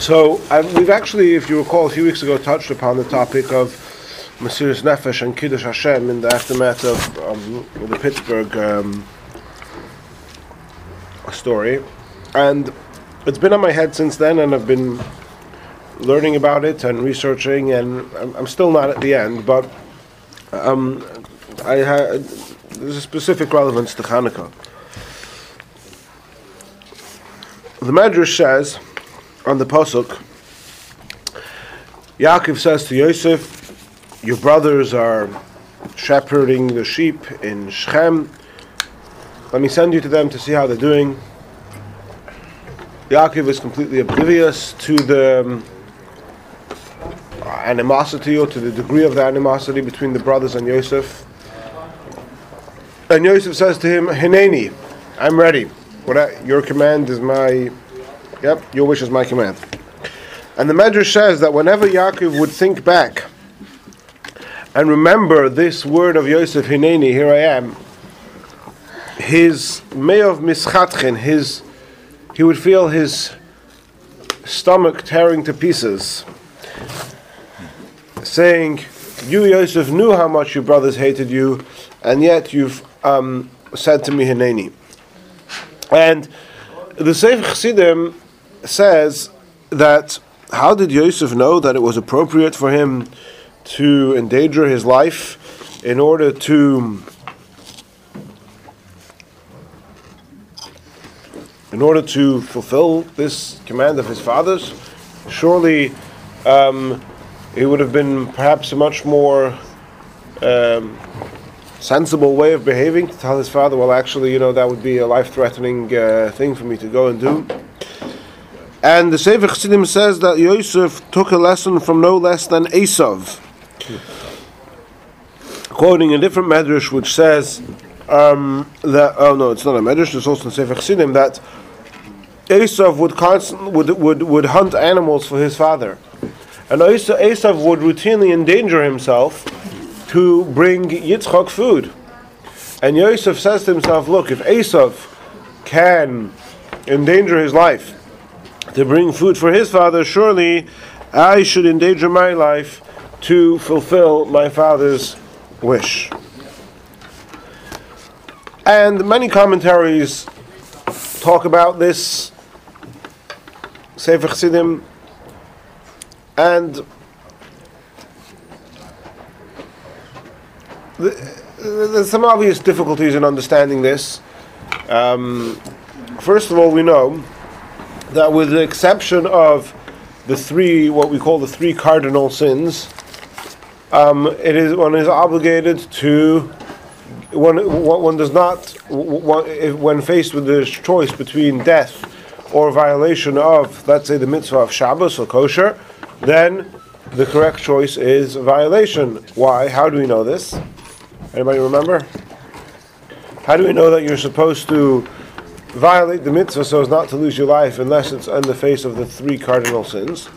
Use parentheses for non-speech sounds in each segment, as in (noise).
So um, we've actually, if you recall, a few weeks ago touched upon the topic of Mesiris Nefesh and Kiddush Hashem in the aftermath of um, the Pittsburgh um, story, and it's been on my head since then, and I've been learning about it and researching, and I'm, I'm still not at the end, but um, I ha- there's a specific relevance to Hanukkah. The Medrash says on the pasuk, Yaakov says to Yosef, "Your brothers are shepherding the sheep in Shechem. Let me send you to them to see how they're doing." Yaakov is completely oblivious to the um, animosity or to the degree of the animosity between the brothers and Yosef. And Yosef says to him, Hineni, I'm ready. What I, your command is my Yep, your wish is my command. And the Medrash says that whenever Yaakov would think back and remember this word of Yosef Hineni, here I am, his me'ov mischatchen, his he would feel his stomach tearing to pieces, saying, "You Yosef knew how much your brothers hated you, and yet you've um, said to me Hineni." And the Sefer Chassidim says that how did Yosef know that it was appropriate for him to endanger his life in order to in order to fulfill this command of his father's? Surely um, it would have been perhaps a much more um, sensible way of behaving to tell his father, well, actually, you know, that would be a life threatening uh, thing for me to go and do. And the Sefer Chassidim says that Yosef took a lesson from no less than Esav. Quoting a different medrash which says um, that, oh no, it's not a medrash, it's also in Sefer Chassidim, that Esav would, constant, would, would, would hunt animals for his father. And Esav would routinely endanger himself to bring Yitzchak food. And Yosef says to himself, look, if Esav can endanger his life to bring food for his father, surely I should endanger my life to fulfill my father's wish. And many commentaries talk about this Sefer Chassidim and there's some obvious difficulties in understanding this. Um, first of all, we know that with the exception of the three, what we call the three cardinal sins, um, it is one is obligated to one one does not one, when faced with the choice between death or violation of let's say the mitzvah of Shabbos or kosher, then the correct choice is violation. Why? How do we know this? Anybody remember? How do we know that you're supposed to violate the mitzvah so as not to lose your life unless it's in the face of the three cardinal sins.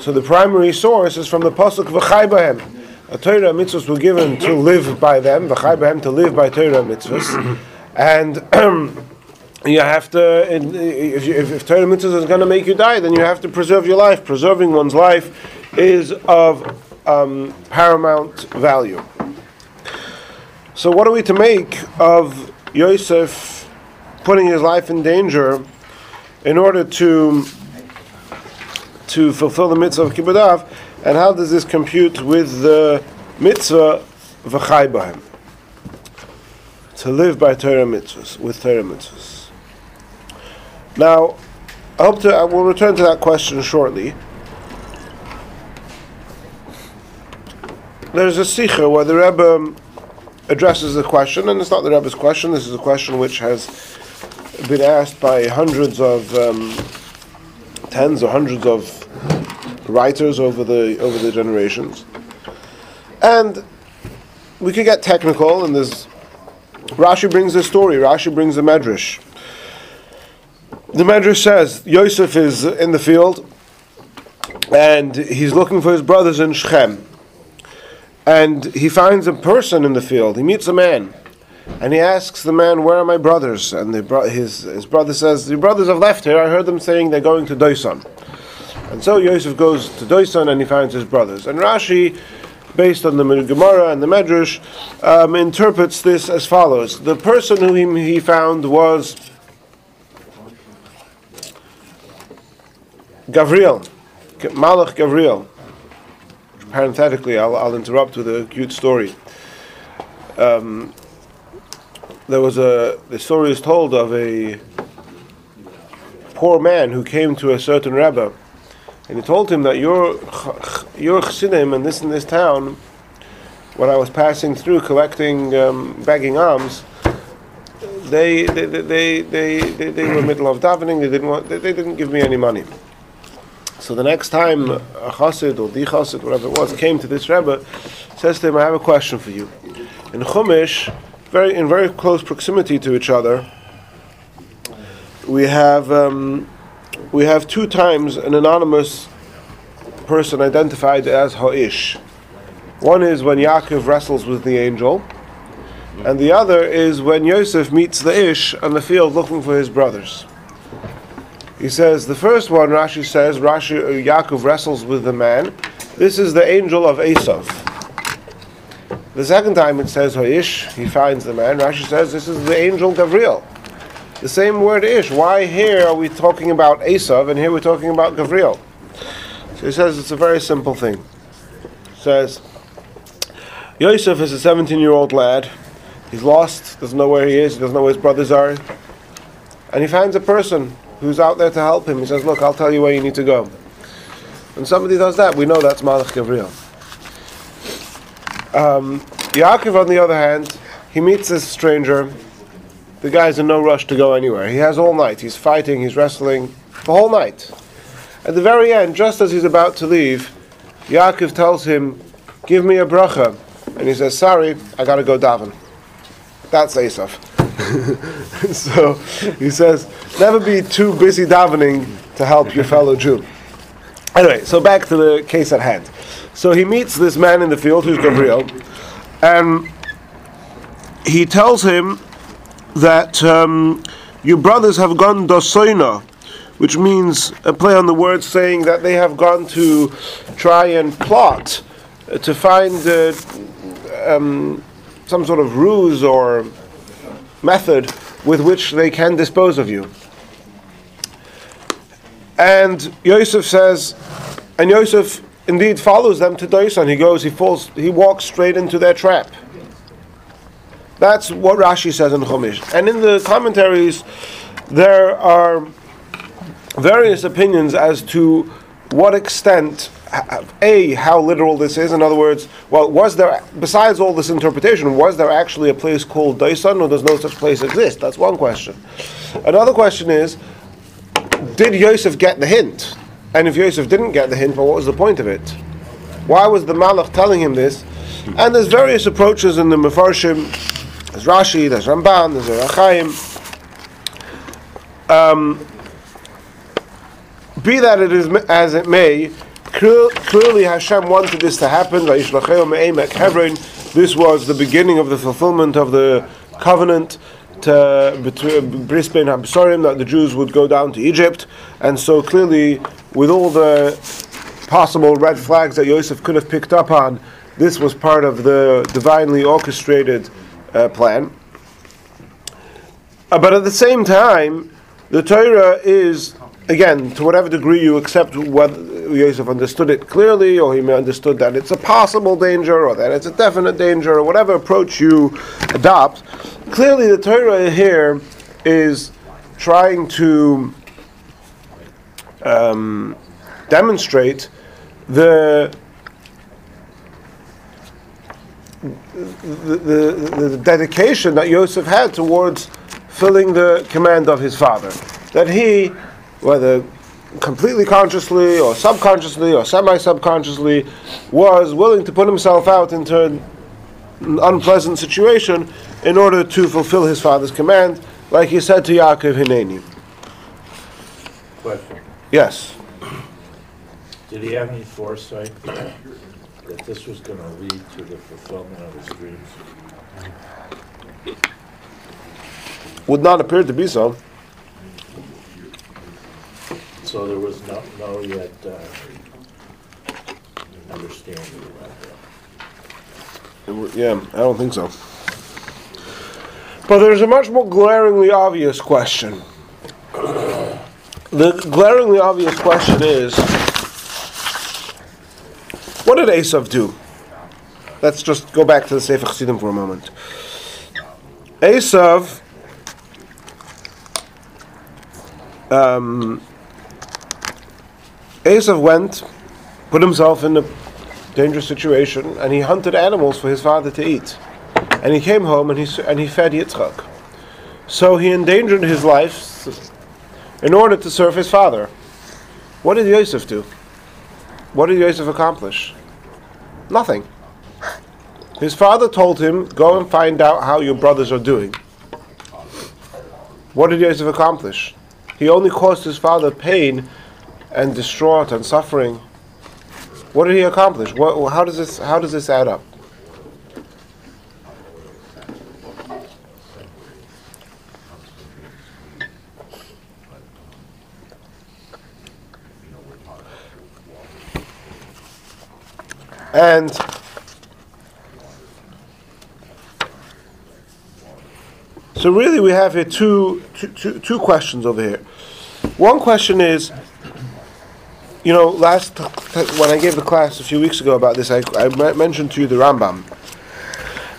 So the primary source is from the pasuk v'chai. A Torah mitzvahs were given to live by them, v'chai to live by Torah mitzvahs, and (clears throat) you have to. If, you, if, if Torah mitzvahs is going to make you die, then you have to preserve your life. Preserving one's life is of um, paramount value. So, what are we to make of Yosef putting his life in danger in order to to fulfill the mitzvah of kibbud, and how does this compute with the mitzvah v'chai b'hem? To live by Torah mitzvahs, with Torah mitzvahs. Now, I hope to. I will return to that question shortly. There's a sikha where the Rebbe addresses the question, and it's not the Rebbe's question. This is a question which has been asked by hundreds of, um, tens or hundreds of writers over the over the generations, and we could get technical. And there's Rashi brings a story. Rashi brings a medrash. The medrash says Yosef is in the field, and he's looking for his brothers in Shechem and he finds a person in the field. He meets a man, And he asks the man, "Where are my brothers?" And the bro- his his brother says, "Your brothers have left here. I heard them saying they're going to Doisan." And so Yosef goes to Doisan and he finds his brothers. And Rashi, based on the Gemara and the Medrash, um, interprets this as follows: The person whom he found was Gavriel, Malach Gavriel. Parenthetically, I'll, I'll interrupt with a cute story. Um, there was a the story is told of a poor man who came to a certain rebbe, and he told him that your your chassidim in this in this town, when I was passing through collecting um, begging alms, they they, they they, they, they, they were middle of davening. They didn't want they, they didn't give me any money. So the next time a chassid or the chassid, whatever it was, came to this rebbe, says to him, "I have a question for you." In Chumash very in very close proximity to each other. We have um, we have two times an anonymous person identified as Ha'ish. One is when Yaakov wrestles with the angel, and the other is when Yosef meets the Ish on the field looking for his brothers. He says the first one, Rashi says, Rashi uh, Yaakov wrestles with the man. This is the angel of Esav. The second time it says Hoish, he finds the man. Rashi says this is the angel Gavriel. The same word ish. Why here are we talking about Esav and here we're talking about Gavriel? So he says it's a very simple thing. He says Yosef is a 17 year old lad. He's lost, doesn't know where he is, doesn't know where his brothers are. And he finds a person who's out there to help him. He says, Look, I'll tell you where you need to go. When somebody does that, we know that's Malach Gavriel. Um, Yaakov, on the other hand, he meets this stranger. The guy's in no rush to go anywhere. He has all night. He's fighting, he's wrestling the whole night. At the very end, just as he's about to leave, Yaakov tells him, Give me a bracha. And he says, Sorry, I gotta go daven. That's Esav. (laughs) so he says, Never be too busy davening to help your fellow Jew. Anyway, so back to the case at hand. So he meets this man in the field who's Gabriel, and he tells him that um, your brothers have gone dosoina, which means a play on the word saying that they have gone to try and plot uh, to find uh, um, some sort of ruse or method with which they can dispose of you. And Yosef says, and Yosef indeed follows them to Doisan. He goes, he falls, he walks straight into their trap. That's what Rashi says in Chumash. And in the commentaries, there are various opinions as to what extent, a, how literal this is. In other words, well, was there, besides all this interpretation, was there actually a place called Doisan, or does no such place exist? That's one question. Another question is, did Yosef get the hint? And if Yosef didn't get the hint, well, what was the point of it? Why was the Malach telling him this? And there's various approaches in the Mefarshim. There's Rashi, there's Ramban, there's Ohr HaChaim. Um, be that it is as it may, clearly Hashem wanted this to happen. This was the beginning of the fulfillment of the covenant to between Bris Bein HaBesarim that the Jews would go down to Egypt, and so clearly with all the possible red flags that Yosef could have picked up on, this was part of the divinely orchestrated uh, plan. Uh, but at the same time, the Torah is, again, to whatever degree you accept whether Yosef understood it clearly, or he may understood that it's a possible danger, or that it's a definite danger, or whatever approach you adopt, clearly the Torah here is trying to um, demonstrate the the, the, the, dedication that Yosef had towards filling the command of his father. That he, whether completely consciously or subconsciously or semi subconsciously, was willing to put himself out into an unpleasant situation in order to fulfill his father's command, like he said to Yaakov Hineni. Question. Yes. Did he have any foresight that this was going to lead to the fulfillment of his dreams? would not appear to be so. So there was no, no yet, uh, understanding about that. Yeah, I don't think so. But there's a much more glaringly obvious question. The glaringly obvious question is what did Esav do? Let's just go back to the Sefer Chassidim for a moment. Esav um, Esav went, put himself in a dangerous situation, and he hunted animals for his father to eat. And he came home and he and he fed Yitzchak. So he endangered his life in order to serve his father. What did Yosef do? What did Yosef accomplish? Nothing. His father told him, "Go and find out how your brothers are doing." What did Yosef accomplish? He only caused his father pain and distraught and suffering. What did he accomplish? What, how does this how does this add up? And so really we have here two, two, two, two questions over here. One question is, you know, last when I gave the class a few weeks ago about this, I, I mentioned to you the Rambam.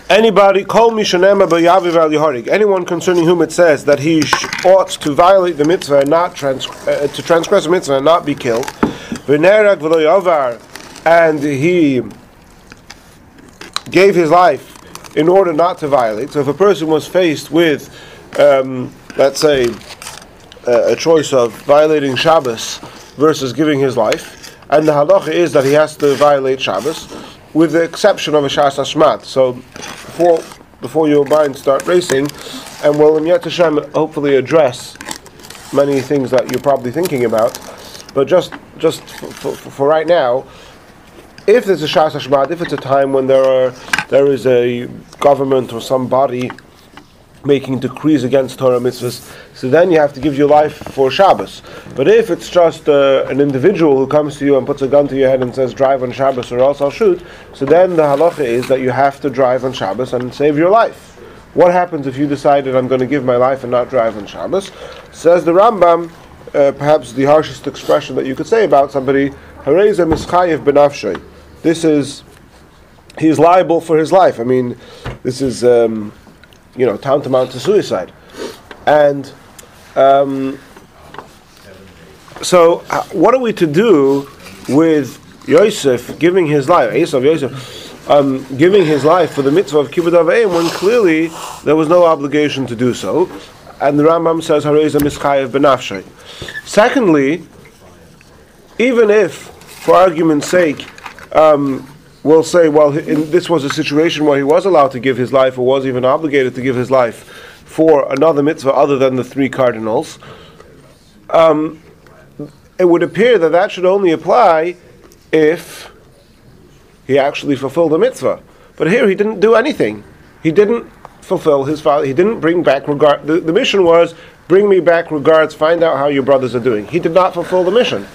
Anybody, call me shanema b'yaviv al yaharig. Anyone concerning whom it says that he ought to violate the mitzvah and not trans- uh, to transgress the mitzvah and not be killed, and he gave his life in order not to violate. So if a person was faced with, um, let's say, a, a choice of violating Shabbos versus giving his life, and the halacha is that he has to violate Shabbos, with the exception of a Shas Hashmad. So before before your mind start racing, and we'll in Yet Hashem hopefully address many things that you're probably thinking about, but just just for, for, for right now, if there's a Shas Hashmad, if it's a time when there are there is a government or some body making decrees against Torah mitzvahs, so then you have to give your life for Shabbos. But if it's just uh, an individual who comes to you and puts a gun to your head and says, drive on Shabbos or else I'll shoot, so then the halacha is that you have to drive on Shabbos and save your life. What happens if you decided I'm going to give my life and not drive on Shabbos? Says the Rambam, uh, perhaps the harshest expression that you could say about somebody, Hareza mischayev benafshay. This is, he's liable for his life. I mean, this is, um, you know, tantamount to suicide. And um, so, uh, what are we to do with Yosef giving his life, Esav Yosef, um, giving his life for the mitzvah of kibbud avayim when clearly there was no obligation to do so? And the Rambam says, "Hareza mischayev benafshay." Secondly, even if, for argument's sake, um, we'll say, well, in, this was a situation where he was allowed to give his life or was even obligated to give his life for another mitzvah other than the three cardinals, um, it would appear that that should only apply if he actually fulfilled the mitzvah. But here he didn't do anything. He didn't fulfill his father. He didn't bring back regard. The, the mission was bring me back regards. Find out how your brothers are doing. He did not fulfill the mission,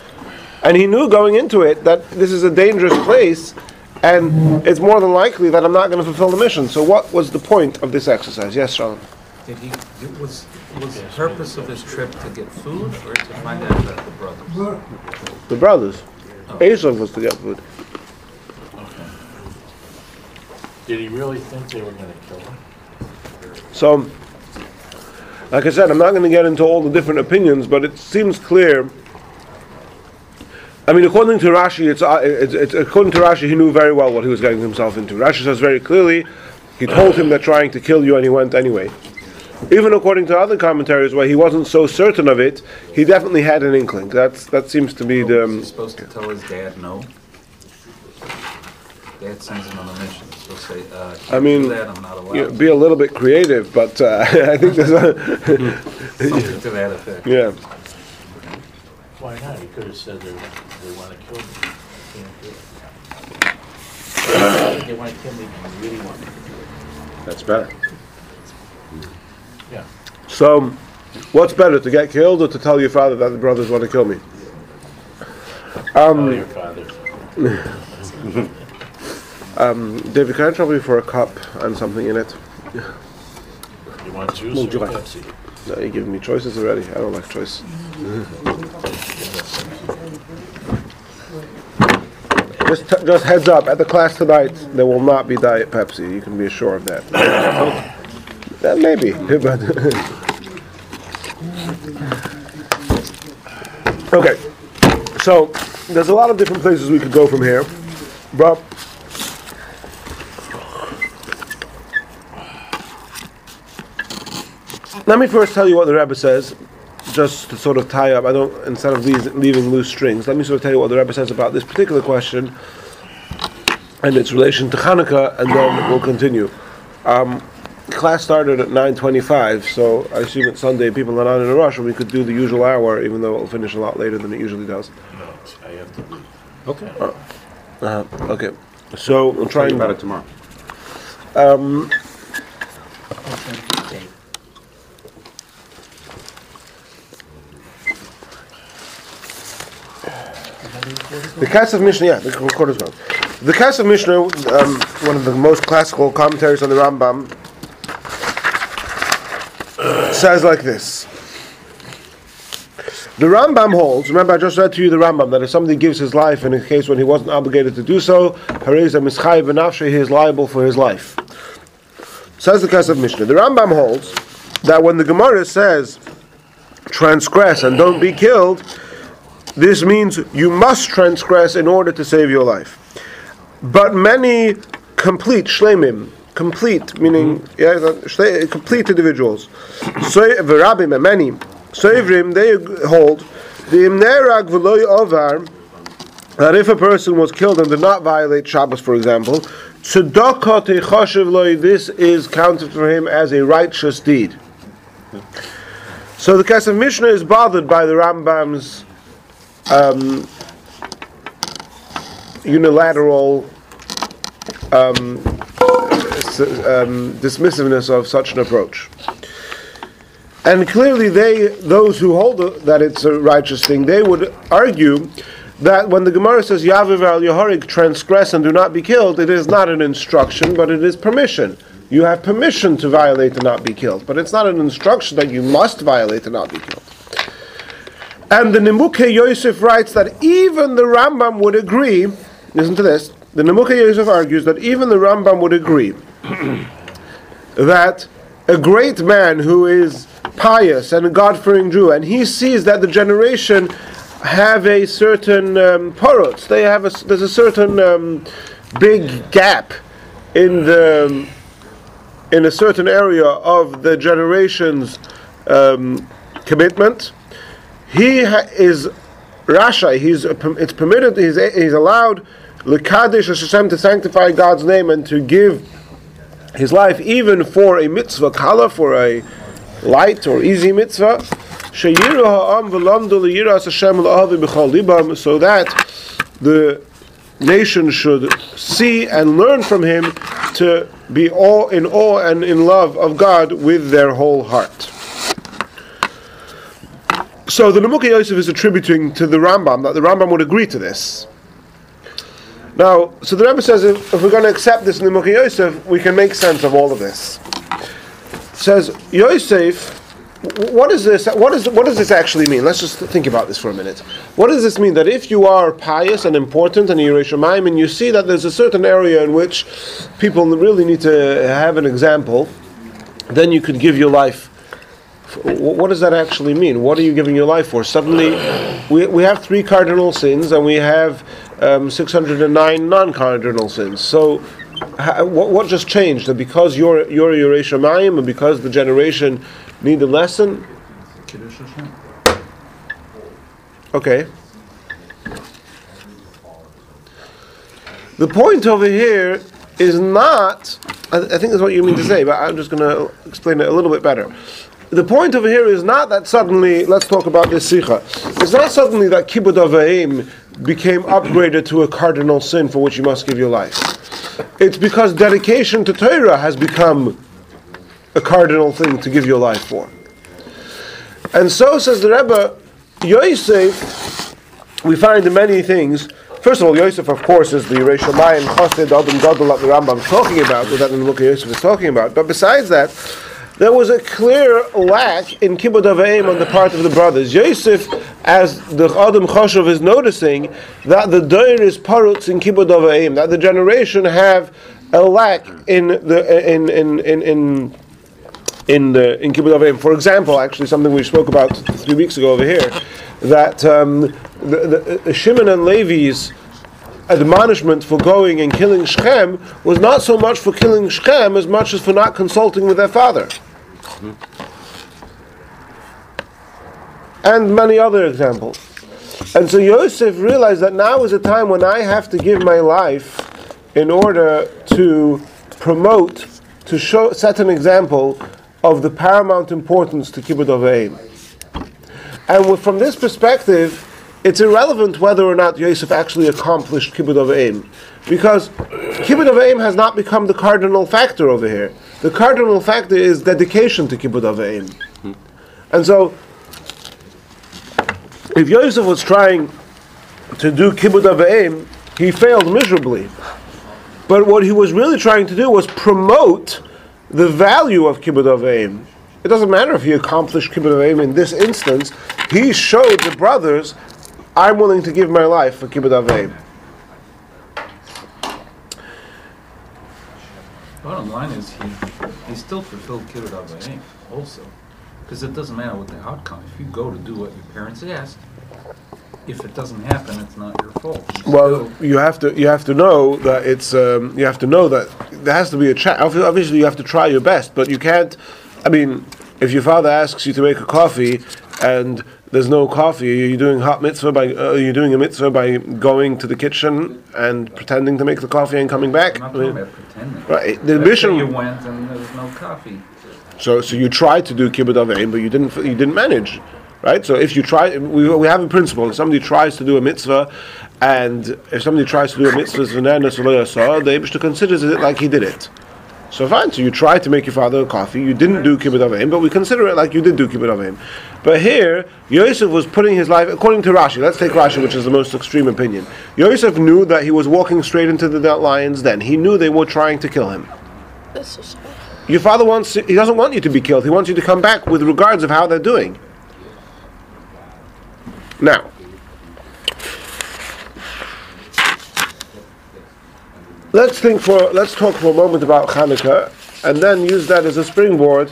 and he knew going into it that this is a dangerous place, and it's more than likely that I'm not going to fulfill the mission. So what was the point of this exercise? Yes, Shalom. Did he, it was, was the purpose of his trip to get food or to find out about the brothers? The brothers. Oh. Esav was to get food. Okay. Did he really think they were gonna kill him? So, like I said, I'm not going to get into all the different opinions, but it seems clear. I mean, according to Rashi, it's, uh, it's, it's according to Rashi, he knew very well what he was getting himself into. Rashi says very clearly, he told him they're trying to kill you, and he went anyway. Even according to other commentaries, where he wasn't so certain of it, he definitely had an inkling. That's that seems to be the. Was he Um, supposed to tell his dad no? Dad sends him on a mission, so say, uh, I mean, do that, I'm not you know, be a little bit creative, but uh, (laughs) I think there's a (laughs) Something to that effect. yeah. Why not? He could have said they, they wanna kill me. Can't do it. They wanna kill me, they really want me. That's better. Yeah. So, what's better, to get killed or to tell your father that the brothers want to kill me? Tell um, your father. (laughs) Um, David, can I trouble you for a cup and something in it? You want juice or July. Pepsi? No, you're giving me choices already. I don't like choice. (laughs) Just, t- just heads up, at the class tonight, there will not be Diet Pepsi. You can be assured of that. Uh, maybe, but. (laughs) okay, so there's a lot of different places we could go from here, but. Let me first tell you what the Rebbe says, just to sort of tie up. I don't instead of these, leaving loose strings. Let me sort of tell you what the Rebbe says about this particular question and its relation to Hanukkah, and then we'll continue. Um, class started at 9:25, so I assume it's Sunday. People are not in a rush, and we could do the usual hour, even though it'll finish a lot later than it usually does. No, I have to leave. Okay. Uh, okay, so we'll try and about it tomorrow. The Kesef Mishnah, yeah, the recorder's gone. The of Mishnah, um, one of the most classical commentaries on the Rambam, says like this. The Rambam holds, remember I just read to you the Rambam, that if somebody gives his life in a case when he wasn't obligated to do so, he is liable for his life. Says the Kesef Mishnah. The Rambam holds that when the Gemara says, transgress and don't be killed, this means you must transgress in order to save your life. But many complete shlemim, complete meaning mm-hmm. yeah, that- shle- complete individuals, so v'rabim and many soivrim they hold the imnerag v'loy ovar that if a person was killed and did not violate Shabbos, for example, tzedakah techashiv loy, this is counted for him as a righteous deed. So the Kesef Mishnah is bothered by the Rambam's um, unilateral um, um, dismissiveness of such an approach. And clearly, they, those who hold that it's a righteous thing, they would argue that when the Gemara says Yaviv al Yahorig transgress and do not be killed, it is not an instruction, but it is permission. You have permission to violate and not be killed, but it's not an instruction that you must violate and not be killed. And the Nemuke Yosef writes that even the Rambam would agree, listen to this, the Nemuke Yosef argues that even the Rambam would agree (clears throat) that a great man who is pious and a God-fearing Jew, and he sees that the generation have a certain um, porot, they have a, there's a certain um, big gap in the in a certain area of the generation's um, commitment. He ha- is Rasha. He's it's permitted. He's he's allowed lekadesh Hashem to sanctify God's name and to give his life even for a mitzvah kala for a light or easy mitzvah. So that the nation should see and learn from him to be all in awe and in love of God with their whole heart. So the Nemuka Yosef is attributing to the Rambam that the Rambam would agree to this. Now, so the Rebbe says if, if we're going to accept this Nemuka Yosef, we can make sense of all of this. says Yosef, what is this? What is what does this actually mean? Let's just think about this for a minute. What does this mean? That if you are pious and important and you're Shemaim and you see that there's a certain area in which people really need to have an example, then you could give your life. Wh- What does that actually mean? What are you giving your life for? Suddenly, we, we have three cardinal sins and we have um, 609 non-cardinal sins. So, ha, what, what just changed? That because you're you're a Yerei Shamayim and because the generation need a lesson? Okay. The point over here is not. I, I think that's what you mean to say, but I'm just going to explain it a little bit better. The point over here is not that suddenly. Let's talk about this sikha. It's not suddenly that kibbud avayim became upgraded to a cardinal sin for which you must give your life. It's because dedication to Torah has become a cardinal thing to give your life for. And so says the Rebbe, Yosef, we find in many things. First of all, Yosef, of course, is the Yerei Shamayim Chassid Adam Gadol that the Rambam is talking about, that the book of Yosef is talking about. But besides that, there was a clear lack in kibbud avayim on the part of the brothers. Yosef, as the Adam Choshev is noticing, that the doir is parutz in kibbud avayim, that the generation have a lack in the in in in. in in the in Kibbud Avim. For example, actually, something we spoke about three weeks ago over here, that um, the, the, Shimon and Levi's admonishment for going and killing Shechem was not so much for killing Shechem as much as for not consulting with their father. And many other examples. And so Yosef realized that now is a time when I have to give my life in order to promote, to show, set an example of the paramount importance to Kibbud Avim. And from this perspective, it's irrelevant whether or not Yosef actually accomplished Kibbud Avim, because Kibbud Avim has not become the cardinal factor over here. The cardinal factor is dedication to Kibbud Avim. And so, if Yosef was trying to do Kibbud Avim, he failed miserably. But what he was really trying to do was promote the value of Kibbud Avim. It doesn't matter if he accomplished Kibbud Avim in this instance. He showed the brothers, I'm willing to give my life for Kibbud Avim. Bottom line is he, he still fulfilled Kibbud Avim also. Because it doesn't matter what the outcome. If you go to do what your parents asked, if it doesn't happen, it's not your fault. You Well, still- you have to you have to know that it's um, you have to know that there has to be a chat. Obviously, you have to try your best, but you can't. I mean, if your father asks you to make a coffee and there's no coffee, are you doing hot mitzvah by uh, are you doing a mitzvah by going to the kitchen and pretending to make the coffee and coming back? I'm not I mean, about pretending. Right, the mission- you went and there was no coffee. So, so you tried to do kibbud avim, but you didn't. You didn't manage, right? So, if you try, we, we have a principle. If somebody tries to do a mitzvah, and if somebody tries to do a mitzvah, the Eibushter considers it like he did it. So fine. So you tried to make your father a coffee. You didn't do kibbud avim, but we consider it like you did do kibbud avim. But here, Yosef was putting his life according to Rashi. Let's take Rashi, which is the most extreme opinion. Yosef knew that he was walking straight into the lions. Then he knew they were trying to kill him. Is Your father wants he doesn't want you to be killed. He wants you to come back with regards of how they're doing. Now, let's think for let's talk for a moment about Hanukkah and then use that as a springboard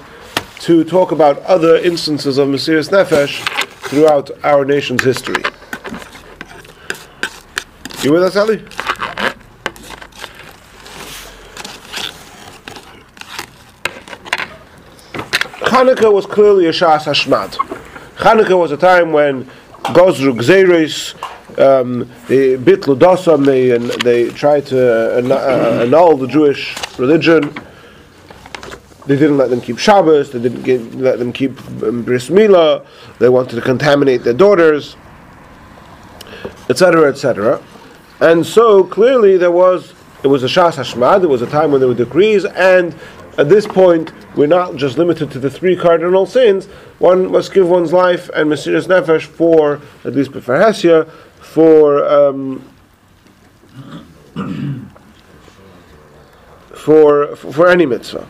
to talk about other instances of Mesiris Nefesh throughout our nation's history. You with us, Ali? Hanukkah was clearly a Shas Hashmad. Hanukkah was a time when Gozru Gzeris, um, they bitlu dosam, they, they tried to uh, annul the Jewish religion. They didn't let them keep Shabbos. They didn't get, let them keep um, bris milah. They wanted to contaminate their daughters, etc., etc. And so clearly there was it was a shas hashmad. It was a time when there were decrees, and at this point we're not just limited to the three cardinal sins. One must give one's life and mesiras nefesh for at least for Hesia, for um, (coughs) for for any mitzvah.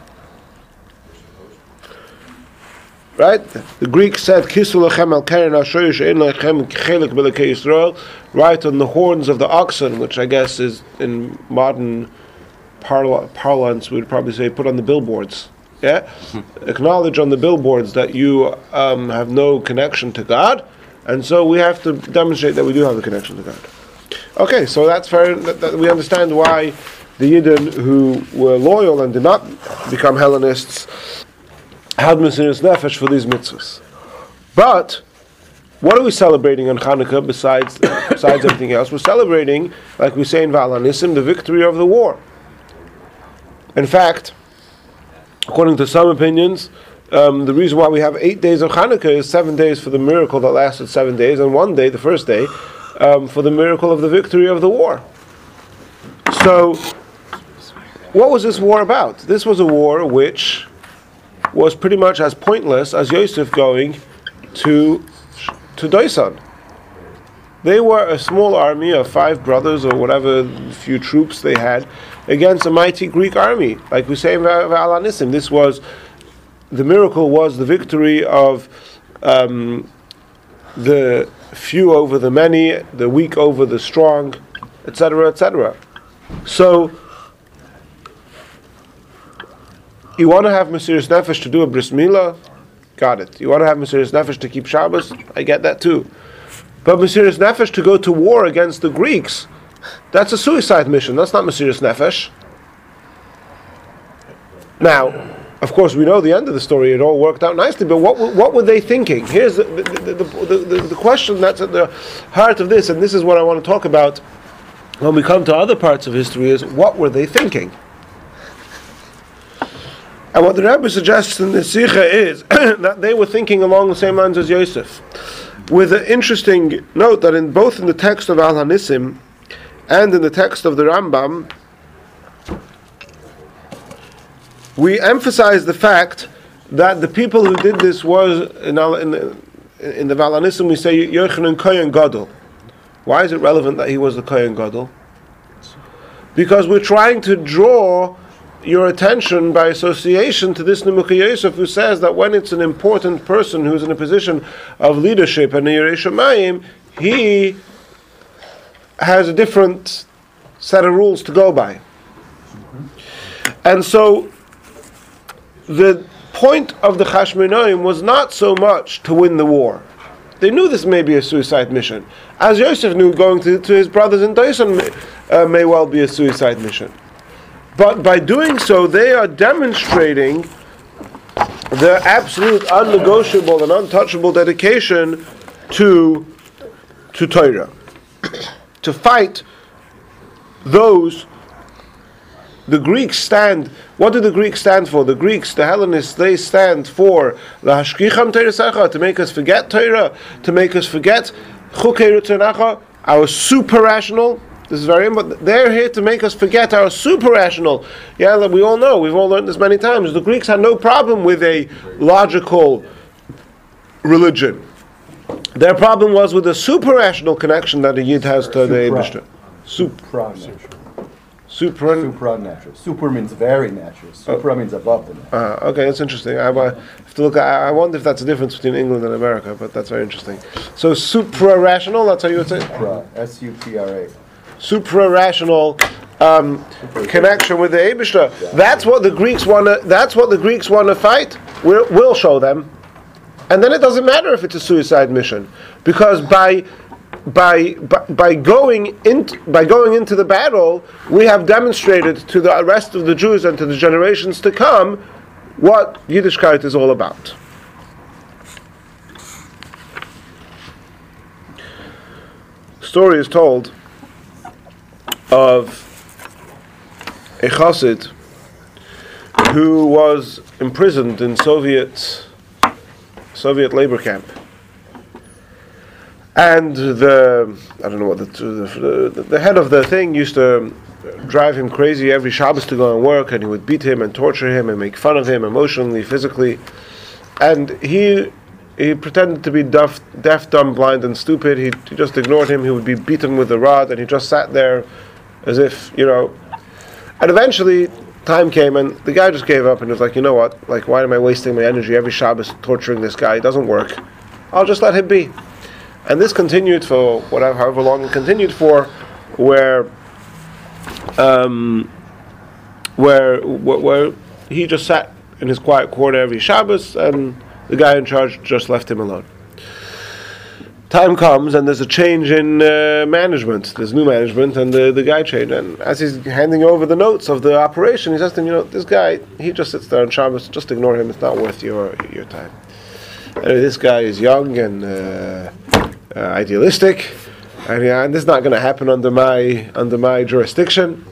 Right? The Greek said, "Kisu lechem al keren ashoyer she'en lechem chelik b'lekei Yisrael," right on the horns of the oxen, which I guess is in modern parla- parlance we would probably say, put on the billboards. Yeah, acknowledge on the billboards that you um, have no connection to God, and so we have to demonstrate that we do have a connection to God. Okay, so that's fair. That, that we understand why the Yidden who were loyal and did not become Hellenists had Mesiris Nefesh for these mitzvahs. But what are we celebrating on Hanukkah besides besides everything else? We're celebrating, like we say in V'al HaNissim, the victory of the war. In fact, according to some opinions, um, the reason why we have eight days of Hanukkah is seven days for the miracle that lasted seven days, and one day, the first day, um, for the miracle of the victory of the war. So, what was this war about? This was a war which was pretty much as pointless as Yosef going to to Doisan. They were a small army of five brothers or whatever few troops they had against a mighty Greek army. Like we say in V'al HaNissim, this was the miracle was the victory of um, the few over the many, the weak over the strong, etc., etc. So you want to have Mesiris Nefesh to do a bris milah, got it. You want to have Mesiris Nefesh to keep Shabbos, I get that too. But Mesiris Nefesh to go to war against the Greeks, that's a suicide mission. That's not Mesiris Nefesh. Now, of course, we know the end of the story. It all worked out nicely. But what, what were they thinking? Here's the, the, the, the, the question that's at the heart of this, and this is what I want to talk about when we come to other parts of history: is what were they thinking? And what the Rebbe suggests in the Sikha is (clears throat) that they were thinking along the same lines as Yosef with an interesting note that in both in the text of Al Hanisim and in the text of the Rambam, we emphasize the fact that the people who did this was in, Al, in, the, in the V'al HaNissim we say Yochanan Kohen Gadol. Why is it relevant that he was the Kohen Gadol? Because we're trying to draw your attention by association to this Nimukha Yosef who says that when it's an important person who's in a position of leadership and Yerushalayim, he has a different set of rules to go by. And so the point of the Chashmonaim was not so much to win the war. They knew this may be a suicide mission. As Yosef knew, going to, to his brothers in Doisan may, uh, may well be a suicide mission. But by doing so, they are demonstrating their absolute unnegotiable and untouchable dedication to, to Torah. to fight those the Greeks stand. What do the Greeks stand for? The Greeks, the Hellenists, they stand for to make us forget Torah, to make us forget our super rational this is very important. They're here to make us forget our super rational. Yeah, that we all know, we've all learned this many times. The Greeks had no problem with a logical religion. Their problem was with the super rational connection that a Yid has to the Eibishter. Supra. Supra. Supranatural. Super means very natural. Supra oh. means above the natural. Uh, okay, that's interesting. I, I have to look. I, I, wonder if that's a difference between England and America, but that's very interesting. So supra rational. That's how you would say. Supra. S U P R A supra-rational um, connection with the Abishta. That's what the Greeks want to. That's what the Greeks want to fight. We'll, we'll show them, and then it doesn't matter if it's a suicide mission, because by by, by, by going in, by going into the battle, we have demonstrated to the rest of the Jews and to the generations to come what Yiddishkeit is all about. Story is told of a chassid who was imprisoned in Soviet Soviet labor camp. And the I don't know what the the, the head of the thing used to drive him crazy every Shabbos to go and work, and he would beat him and torture him and make fun of him emotionally, physically. And he he pretended to be deaf, deaf, dumb, blind, and stupid. He, he just ignored him. He would be beaten with a rod, and he just sat there as if you know. And eventually, time came, and the guy just gave up and was like, you know what? Like, why am I wasting my energy every Shabbos torturing this guy? It doesn't work. I'll just let him be. And this continued for whatever, however long it continued for, where, um, where, where, where he just sat in his quiet corner every Shabbos, and the guy in charge just left him alone time comes and there's a change in uh, management. There's new management, and the, the guy changed. And as he's handing over the notes of the operation, he says to him, "You know, this guy, he just sits there on Shabbos. Just ignore him. It's not worth your your time." Anyway, this guy is young and uh, uh, idealistic, and, yeah, and this is not going to happen under my under my jurisdiction.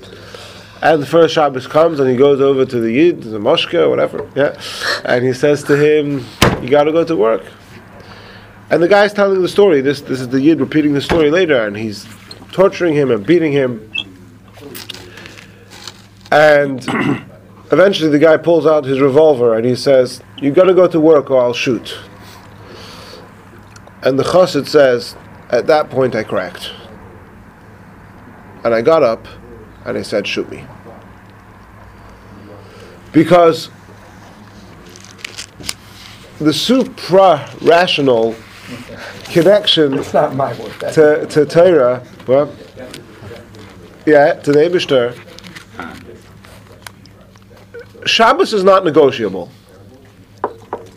And the first Shabbos comes, and he goes over to the Yid, the Moshka, whatever, yeah, and he says to him, "You got to go to work." And the guy's telling the story. This this is the Yid repeating the story later, and he's torturing him and beating him. And (clears throat) eventually, the guy pulls out his revolver and he says, "You got to go to work, or I'll shoot." And the chassid says, at that point I cracked. And I got up and I said, shoot me. Because the supra-rational connection It's not my word. To, to Torah, well, yeah, to the Eibishter, Shabbos is not negotiable,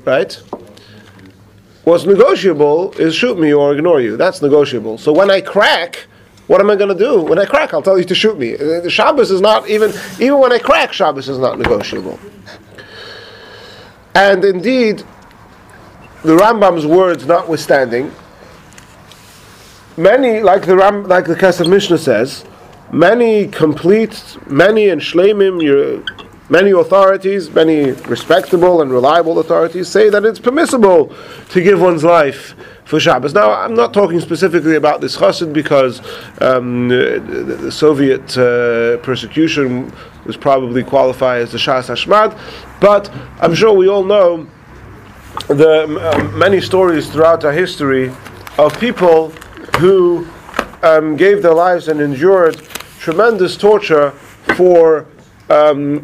right? What's negotiable is shoot me or ignore you. That's negotiable. So when I crack, what am I going to do? When I crack, I'll tell you to shoot me. Uh, Shabbos is not even even when I crack, Shabbos is not negotiable. And indeed, the Rambam's words notwithstanding, many, like the Ram, like the Kesef Mishnah says, many complete, many and shlemim, your, many authorities, many respectable and reliable authorities say that it's permissible to give one's life for Shabbos. Now, I'm not talking specifically about this chassid because um, the, the Soviet uh, persecution was probably qualified as the Shas Hashmad, but I'm sure we all know the um, many stories throughout our history of people who um, gave their lives and endured tremendous torture for, um,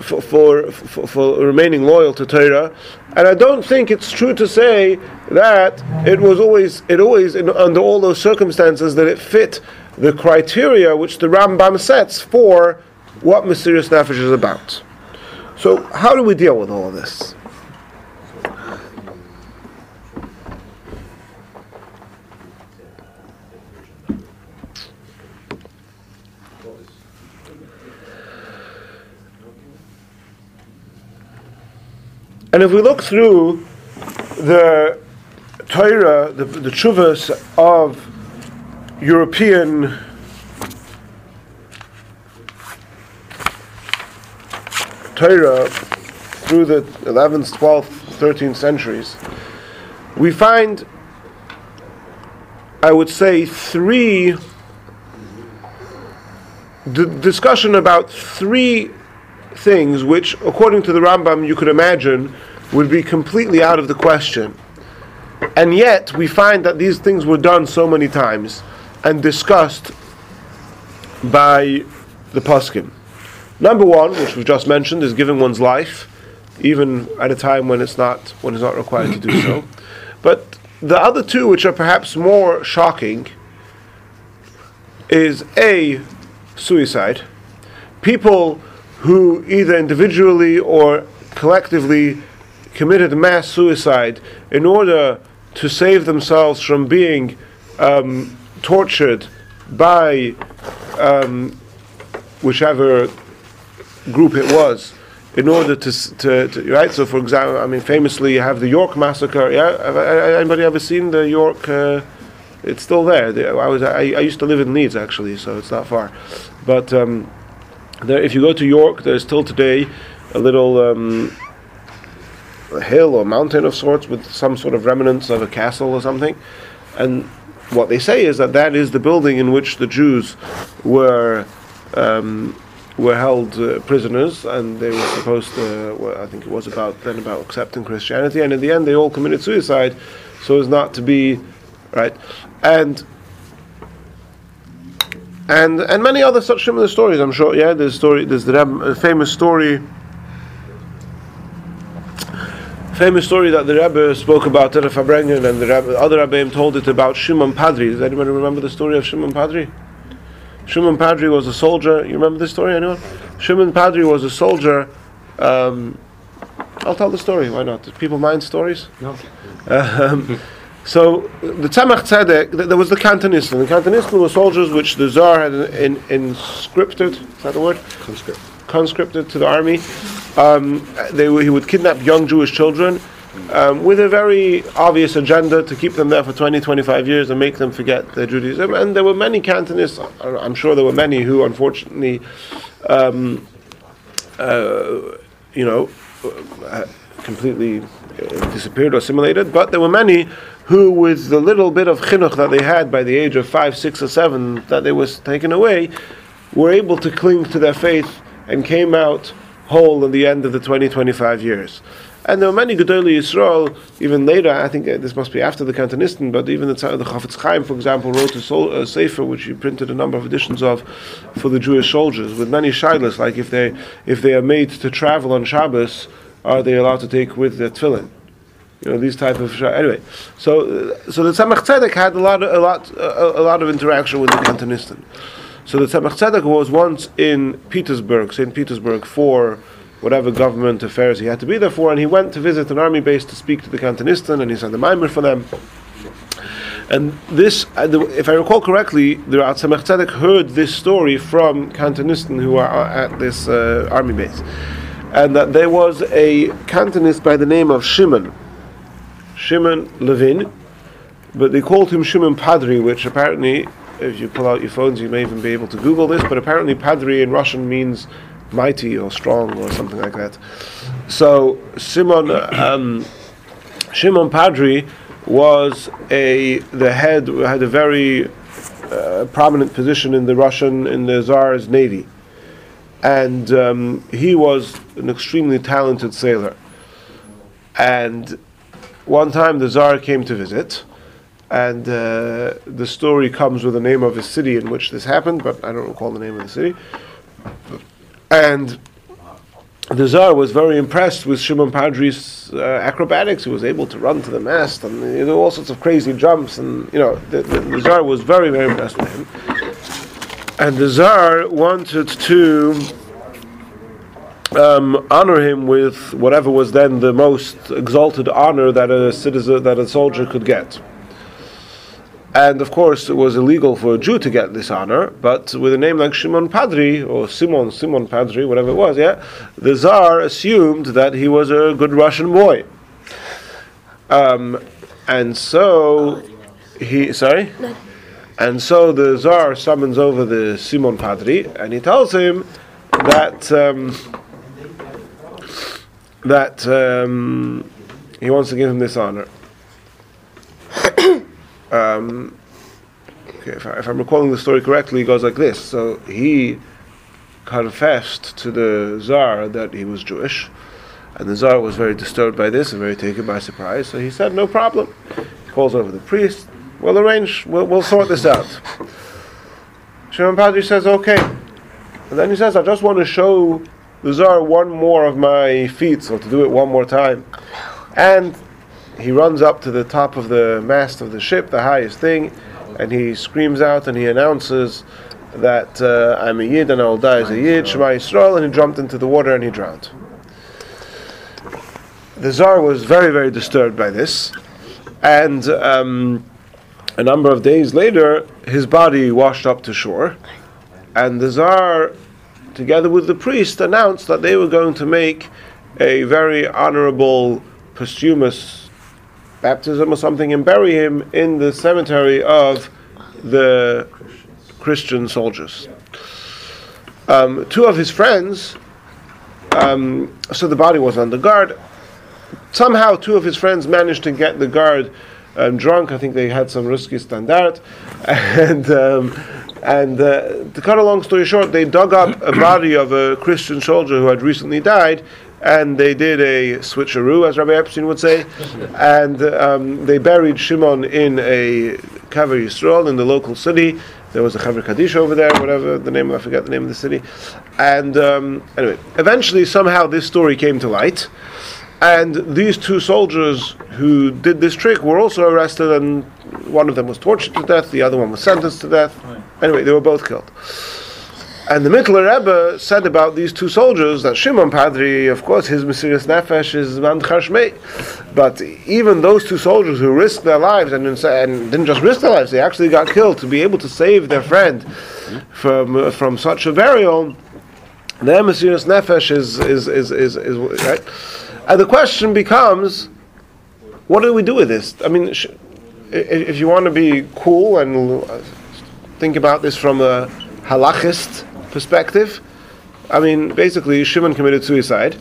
for, for, for, for remaining loyal to Torah. And I don't think it's true to say that it was always, it always, in, under all those circumstances, that it fit the criteria which the Rambam sets for what Mesiris nefesh is about. So, how do we deal with all of this? And if we look through the Torah, the, the chuvas of European Torah through the 11th, 12th, 13th centuries, we find, I would say, three discussion about three things which, according to the Rambam, you could imagine would be completely out of the question. And yet, we find that these things were done so many times and discussed by the Poskim. Number one, which we've just mentioned, is giving one's life, even at a time when it's not when it's not required to do so. But the other two, which are perhaps more shocking, is a suicide. People who either individually or collectively committed mass suicide in order to save themselves from being um, tortured by um, whichever group it was in order to, to, to right? So for example I mean famously you have the York massacre. Yeah uh, anybody ever seen the York uh, it's still there. The- I was I, I used to live in Leeds actually so it's not far. But um, there, if you go to York there's still today a little um, a hill or mountain of sorts with some sort of remnants of a castle or something and what they say is that that is the building in which the Jews were um, were held uh, prisoners, and they were supposed to. Well, I think it was about then about accepting Christianity, and in the end, they all committed suicide, so as not to be right, and and and many other such similar stories. I'm sure. Yeah, there's story. There's the Reb, a famous story. Famous story that the Rebbe spoke about at Farbrengen, and the Rebbe, other Rebbeim told it about Shimon Padri. Does anybody remember the story of Shimon Padri? Shimon Padri was a soldier. You remember this story, anyone? Shimon Padri was a soldier. Um, I'll tell the story. Why not? Do people mind stories? No. (laughs) Um, so the Tzemach Tzedek, there was the Cantonisten. The Cantonisten were soldiers which the Tsar had in, in, inscripted. Is that the word? Conscript. conscripted to the army. Um, they, were- he would kidnap young Jewish children um, with a very obvious agenda to keep them there for 20, 25 years and make them forget their Judaism. And there were many Cantonists, I- I'm sure there were many who unfortunately, um, uh, you know, uh, completely uh, disappeared or assimilated, but there were many who, with the little bit of chinuch that they had by the age of five, six, or seven, that they was taken away, were able to cling to their faith and came out whole in the end of the 20, 25 years. And there were many Gedolei Yisrael, even later, I think uh, this must be after the Cantonisten, but even the, the Chafetz Chaim, for example, wrote a, sol- a sefer which he printed a number of editions of for the Jewish soldiers, with many shilas, like if they, if they are made to travel on Shabbos, are they allowed to take with their tefillin? You know these type of sh- anyway. So uh, so the Tzemach Tzedek had a lot of, a lot a, a lot of interaction with the Cantonisten. So the Tzemach Tzedek was once in Petersburg, St. Petersburg, for whatever government affairs he had to be there for, and he went to visit an army base to speak to the Cantonisten, and he sent a maamar for them. And this, uh, if I recall correctly, the Tzemach Tzedek heard this story from Cantonisten who are at this uh, army base, and that there was a Cantonist by the name of Shimon, Shimon Levin, but they called him Shimon Padri, which apparently, if you pull out your phones, you may even be able to Google this. But apparently, Padri in Russian means mighty or strong or something like that. So Simon um, Shimon Padri was a the head had a very uh, prominent position in the Russian in the Tsar's navy, and um, he was an extremely talented sailor. And one time the Tsar came to visit, and uh, the story comes with the name of a city in which this happened, but I don't recall the name of the city. And the Tsar was very impressed with Shimon Padri's uh, acrobatics. He was able to run to the mast and you know, all sorts of crazy jumps, and you know the, the, the Tsar was very very impressed with him. And the Tsar wanted to um, honor him with whatever was then the most exalted honor that a citizen, that a soldier could get. And of course, it was illegal for a Jew to get this honor, but with a name like Shimon Padri, or Simon, Simon Padri, whatever it was, yeah, the Tsar assumed that he was a good Russian boy. Um, and so, he, sorry? And so the Tsar summons over the Simon Padri, and he tells him that. Um, that um, he wants to give him this honor. (coughs) um, okay, if, I, I'm recalling the story correctly, it goes like this. So he confessed to the Tsar that he was Jewish, and the Tsar was very disturbed by this and very taken by surprise. So he said, "No problem." He calls over the priest. We'll arrange. We'll, we'll sort this out. Shimon Padri says, "Okay," and then he says, "I just want to show." The Tsar one more of my feats, so to do it one more time. And he runs up to the top of the mast of the ship, the highest thing, and he screams out and he announces that uh, I'm a Yid and I will die as a Yid, Shema Yisrael, and he jumped into the water and he drowned. The Tsar was very, very disturbed by this, and um, a number of days later, his body washed up to shore, and the Tsar together with the priest, announced that they were going to make a very honorable posthumous baptism or something and bury him in the cemetery of the Christian soldiers. Um, two of his friends, um, so the body was under guard. Somehow, two of his friends managed to get the guard um, drunk. I think they had some risky standard, (laughs) and um, and uh, to cut a long story short, they dug up a (coughs) body of a Christian soldier who had recently died, and they did a switcheroo, as Rabbi Epstein would say, and um, they buried Shimon in a Kever Yisrael in the local city. There was a Chevra Kaddish over there, whatever the name, I forget the name of the city. And um, anyway, eventually, somehow, this story came to light. And these two soldiers who did this trick were also arrested, and one of them was tortured to death, the other one was sentenced to death. Anyway, they were both killed. And the Mittler Rebbe said about these two soldiers that Shimon Padri, of course, his Mesiris Nefesh is Man Chashmei. But even those two soldiers who risked their lives and, and didn't just risk their lives, they actually got killed to be able to save their friend from, uh, from such a burial, their Mesiris Nefesh is, is, is, is, is, right? And the question becomes, what do we do with this? I mean, sh- if you want to be cool and think about this from a halachist perspective, I mean, basically, Shimon committed suicide,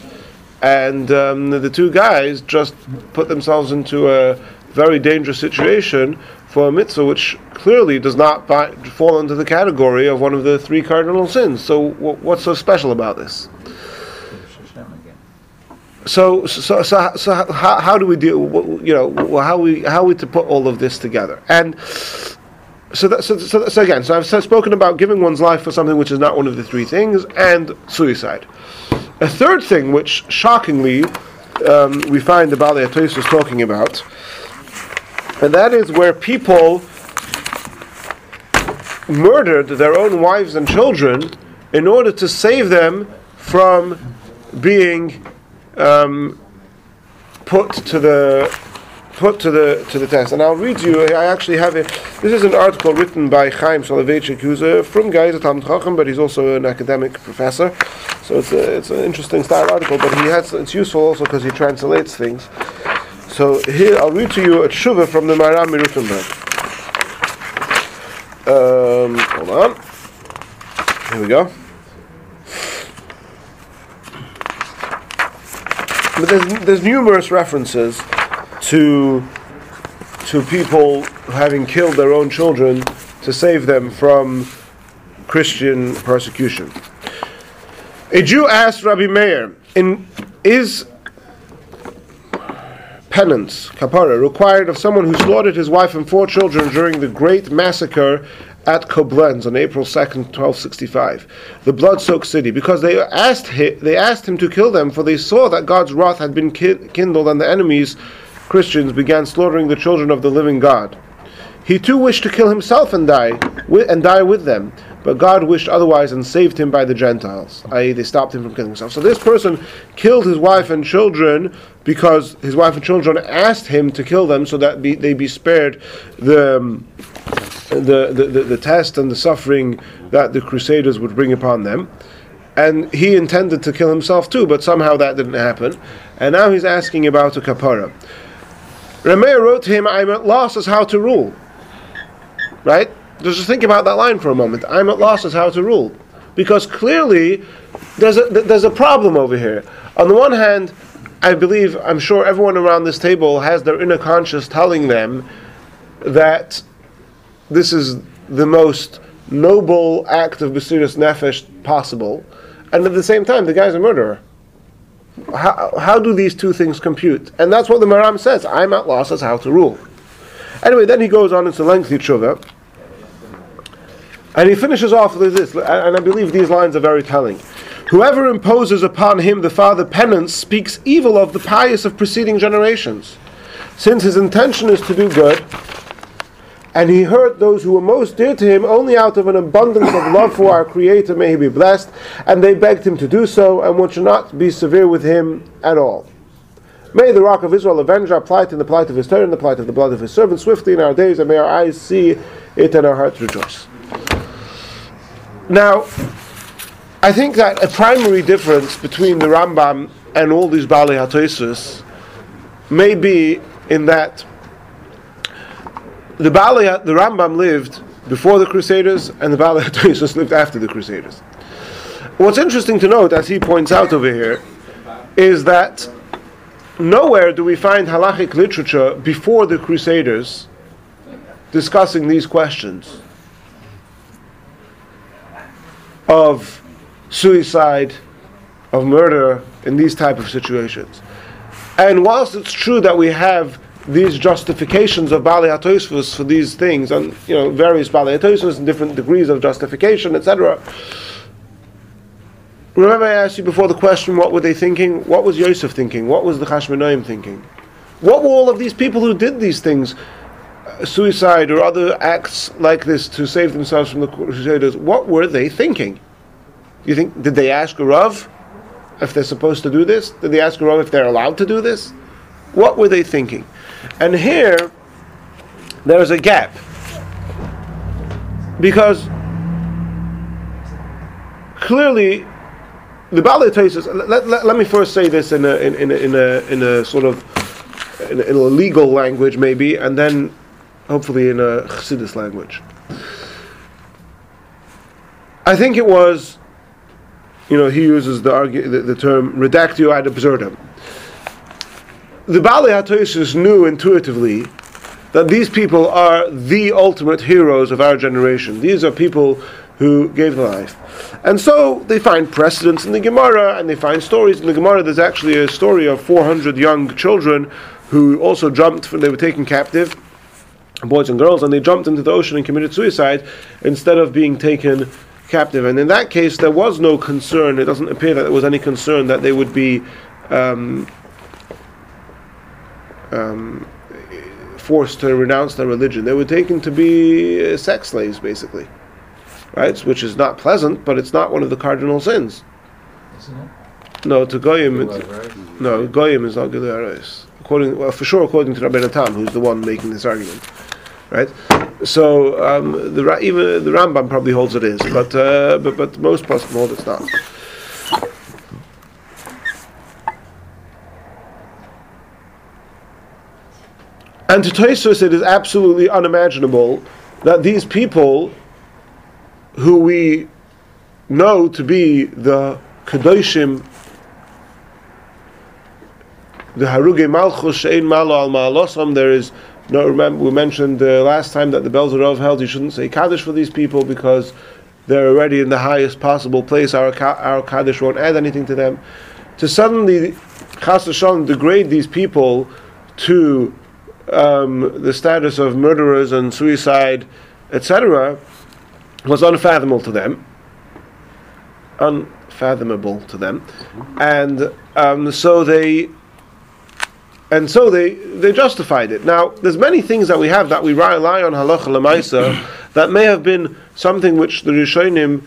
and um, the two guys just put themselves into a very dangerous situation for a mitzvah which clearly does not bi- fall into the category of one of the three cardinal sins. So, w- what's so special about this? So, so, so, so how, how do we wh- You know, how we how we to put all of this together? And so, that, so, so, so again, so I've spoken about giving one's life for something which is not one of the three things, and suicide. A third thing, which shockingly um, we find the Bali Atois was talking about, and that is where people murdered their own wives and children in order to save them from being um, put to the put to the to the test. And I'll read you. I actually have it. This is an article written by Chaim Soloveitchik, who's a from guy, he's a Talmid Chacham, but he's also an academic professor. So it's a, it's an interesting style article, but he has it's useful also because he translates things. So here I'll read to you a tshuva from the Maharam. Um, hold on. Here we go. But there's, there's numerous references to to people having killed their own children to save them from Christian persecution. A Jew asked Rabbi Meir, "In is penance, kapara, required of someone who slaughtered his wife and four children during the great massacre at Koblenz on April 2nd, 1265, the blood-soaked city, because they asked, him, they asked him to kill them, for they saw that God's wrath had been ki- kindled and the enemies, Christians, began slaughtering the children of the living God. He too wished to kill himself and die, wi- and die with them, but God wished otherwise and saved him by the Gentiles, i.e., they stopped him from killing himself. So this person killed his wife and children because his wife and children asked him to kill them so that be, they be spared the, um, the, the, the, test and the suffering that the Crusaders would bring upon them. And he intended to kill himself too, but somehow that didn't happen. And now he's asking about a kapara. Rameir wrote to him, I'm at loss as how to rule. Right? Just think about that line for a moment. I'm at loss as how to rule. Because clearly, there's a, there's a problem over here. On the one hand, I believe, I'm sure everyone around this table has their inner conscience telling them that this is the most noble act of Mesiris Nefesh possible. And at the same time, the guy's a murderer. How, how do these two things compute? And that's what the Maharam says. I'm at loss as how to rule. Anyway, then he goes on into lengthy tshuva. And he finishes off with this, and I believe these lines are very telling. Whoever imposes upon him the father penance speaks evil of the pious of preceding generations. Since his intention is to do good, and he hurt those who were most dear to him only out of an abundance of love for our Creator, may he be blessed, and they begged him to do so, and one should not be severe with him at all. May the rock of Israel avenge our plight and the plight of his Torah and the plight of the blood of his servant swiftly in our days, and may our eyes see it and our hearts rejoice. Now, I think that a primary difference between the Rambam and all these Bali HaToisus may be in that the Bali, the Rambam lived before the Crusaders, and the Bali (laughs) HaToisus lived after the Crusaders. What's interesting to note, as he points out over here, is that nowhere do we find halachic literature before the Crusaders discussing these questions of suicide, of murder in these type of situations. And whilst it's true that we have these justifications of Baalei HaTosfos for these things, and you know various Baalei HaTosfos and different degrees of justification, etc. Remember, I asked you before the question: What were they thinking? What was Yosef thinking? What was the Chashmonaim thinking? What were all of these people who did these things, uh, suicide or other acts like this, to save themselves from the Crusaders? What were they thinking? You think did they ask Rav if they're supposed to do this? Did they ask Rav if they're allowed to do this? What were they thinking? And here, there's a gap. Because clearly, the Bali Tesis, let, let, let me first say this in a, in, in, a, in, a, in a sort of in a, in a legal language, maybe, and then hopefully in a Chassidus language. I think it was, you know, he uses the, argu- the, the term reductio ad absurdum the Bali HaToisus knew intuitively that these people are the ultimate heroes of our generation. These are people who gave life. And so they find precedents in the Gemara and they find stories in the Gemara. There's actually a story of 400 young children who also jumped, when they were taken captive, boys and girls, and they jumped into the ocean and committed suicide instead of being taken captive. And in that case, there was no concern, it doesn't appear that there was any concern that they would be. Um, um, forced to renounce their religion. They were taken to be uh, sex slaves, basically, right? Which is not pleasant, but it's not one of the cardinal sins. Isn't it? No, to goyim, it, right? no, goyim is not gilui arayos. According, well, for sure, according to Rabbeinu Tam, who's the one making this argument, right? So um, the even the Rambam probably holds it is, but uh, but but most poskim hold it's not. And to Toysus, it is absolutely unimaginable that these people, who we know to be the Kedoshim, the Haruge Malchus Shein Malo Al Ma'alosam, there is no, remember, we mentioned last time that the Belzerov held you shouldn't say Kaddish for these people because they're already in the highest possible place. Our, our Kaddish won't add anything to them. To suddenly, Chas degrade these people to um, the status of murderers and suicide, etc., was unfathomable to them. Unfathomable to them, and um, so they, and so they they justified it. Now, there's many things that we have that we rely on halacha lemaisa (coughs) that may have been something which the Rishonim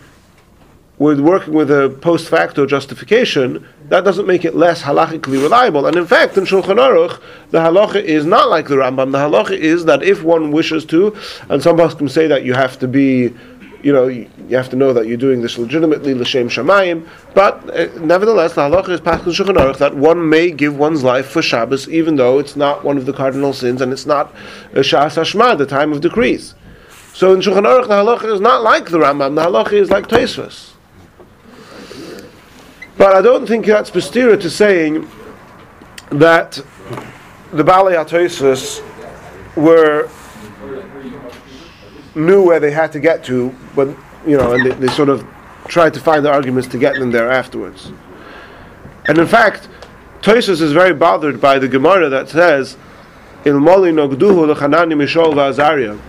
were working with a post facto justification, that doesn't make it less halachically reliable. And in fact, in Shulchan Aruch, the halacha is not like the Rambam. The halacha is that if one wishes to, and some poskim say that you have to be, you know, you have to know that you're doing this legitimately, l'shem shamayim. But uh, nevertheless, the halacha is in Shulchan Aruch that one may give one's life for Shabbos, even though it's not one of the cardinal sins and it's not Shas Hashmad, the time of decrees. So in Shulchan Aruch, the halacha is not like the Rambam. The halacha is like Tosfos. But I don't think that's posterior to saying that the Baalei HaTosfos were knew where they had to get to, but you know, and they, they sort of tried to find the arguments to get them there afterwards. And in fact, Tosfos is very bothered by the Gemara that says, "Il moli nogduhu lechanani mishol va'azariah."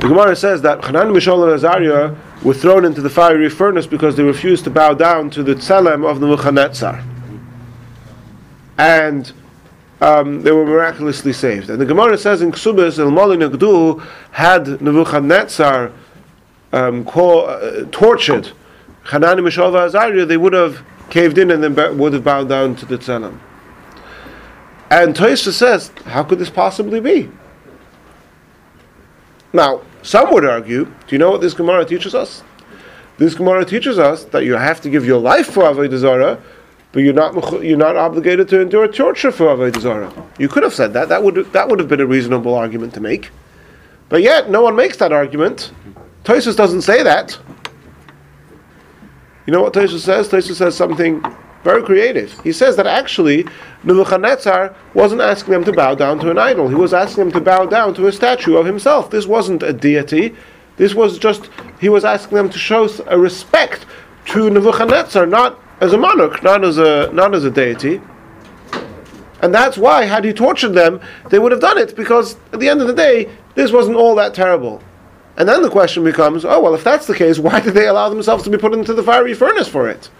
The Gemara says that Hanan, Mishal, and were thrown into the fiery furnace because they refused to bow down to the tzelem of the Nebuchadnezzar. And um, they were miraculously saved. And the Gemara says in Ksubis, El Nagdu had Nebuchadnezzar um, call, uh, tortured Hanan, Mishael, Azariah, they would have caved in and then ba- would have bowed down to the tzelem. And Toysa says, how could this possibly be? Now, some would argue, do you know what this Gemara teaches us? This Gemara teaches us that you have to give your life for Avodah Zarah, but you're not you're not obligated to endure torture for Avodah Zarah. You could have said that. That would that would have been a reasonable argument to make. But yet, no one makes that argument. Tosfos doesn't say that. You know what Tosfos says? Tosfos says something very creative. He says that actually Nebuchadnezzar wasn't asking them to bow down to an idol. He was asking them to bow down to a statue of himself. This wasn't a deity. This was just he was asking them to show a respect to Nebuchadnezzar, not as a monarch, not as a not as a deity. And that's why, had he tortured them, they would have done it, because at the end of the day, this wasn't all that terrible. And then the question becomes, oh well, if that's the case, why did they allow themselves to be put into the fiery furnace for it?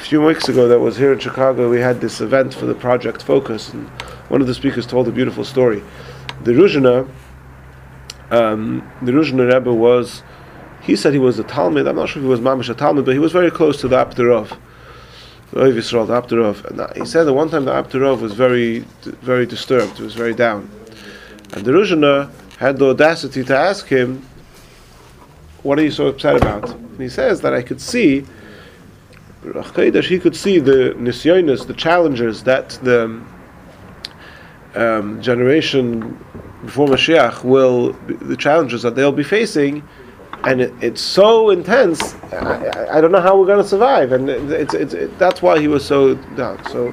A few weeks ago, that was here in Chicago, we had this event for the Project Focus, and one of the speakers told a beautiful story. The Ruzhina, um, the Ruzhina Rebbe was, he said he was a Talmud, I'm not sure if he was Mamish a Talmud, but he was very close to the Apterov, the Yisrael, the Apterov. And uh, he said that one time the Apterov was very, very disturbed, he was very down. And the Ruzhina had the audacity to ask him, what are you so upset about? And he says that I could see He could see the nisyonis, the challenges that the um, generation before Mashiach will, the challenges that they'll be facing, and it, it's so intense. I, I- don't know how we're going to survive, and it's, it's, it, that's why he was so down. So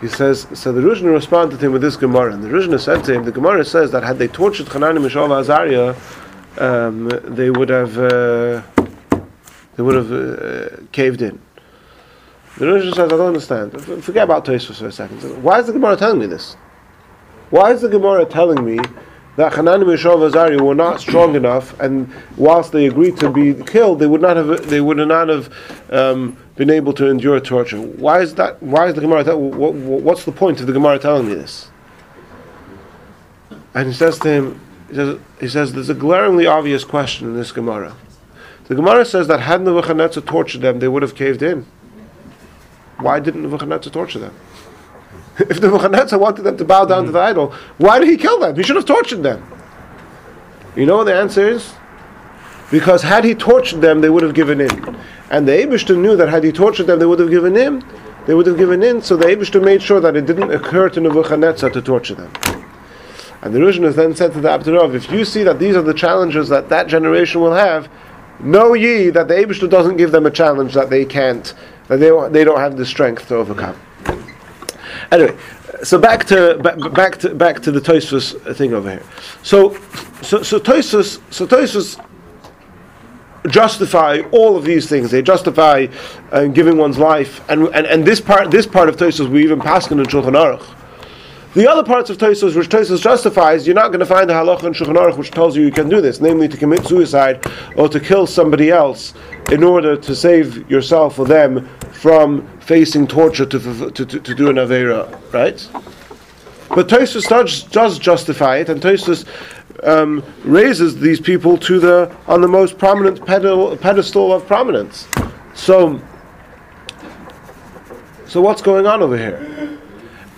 He says, so the Rishna responded to him with this Gemara, and the Rishna said to him, the Gemara says that had they tortured Hanani, Mishael, and Azariah, um, they would have, uh, they would have uh, caved in. The Rishna says, I don't understand. Forget about Tosfos for a second. Why is the Gemara telling me this? Why is the Gemara telling me that Hanan, Mishael, and Azariah were not strong enough, and whilst they agreed to be killed, they would not have, they would not have um, been able to endure torture. Why is that? Why is the Gemara? Tell, what, what's the point of the Gemara telling me this? And he says to him, he says, he says, there's a glaringly obvious question in this Gemara. The Gemara says that had Nebuchadnezzar tortured them, they would have caved in. Why didn't Nebuchadnezzar torture them? (laughs) if Nebuchadnezzar wanted them to bow down to the idol, why did he kill them? He should have tortured them. You know what the answer is? Because had he tortured them, they would have given in. And the Abishter knew that had he tortured them, they would have given in. They would have given in, so the Abishter made sure that it didn't occur to Nebuchadnezzar to torture them. And the Rishon then said to the Apterov, if you see that these are the challenges that that generation will have, know ye that the Abishter doesn't give them a challenge that they can't, that they, they don't have the strength to overcome. Anyway, so back to back, to back to the Tosfos thing over here. So so so Tosfos so Tosfos justify all of these things. They justify uh, giving one's life, and, and and this part this part of Tosfos we even pass in Shulchan Aruch. The other parts of Tosfos which Tosfos justifies, you're not going to find a halacha in Shulchan Aruch which tells you you can do this, namely to commit suicide or to kill somebody else in order to save yourself or them from facing torture to, to, to, to do an avera, right? But Tosfos does, does justify it, and Tosfos um, raises these people to the on the most prominent pedal, pedestal of prominence. So, so what's going on over here?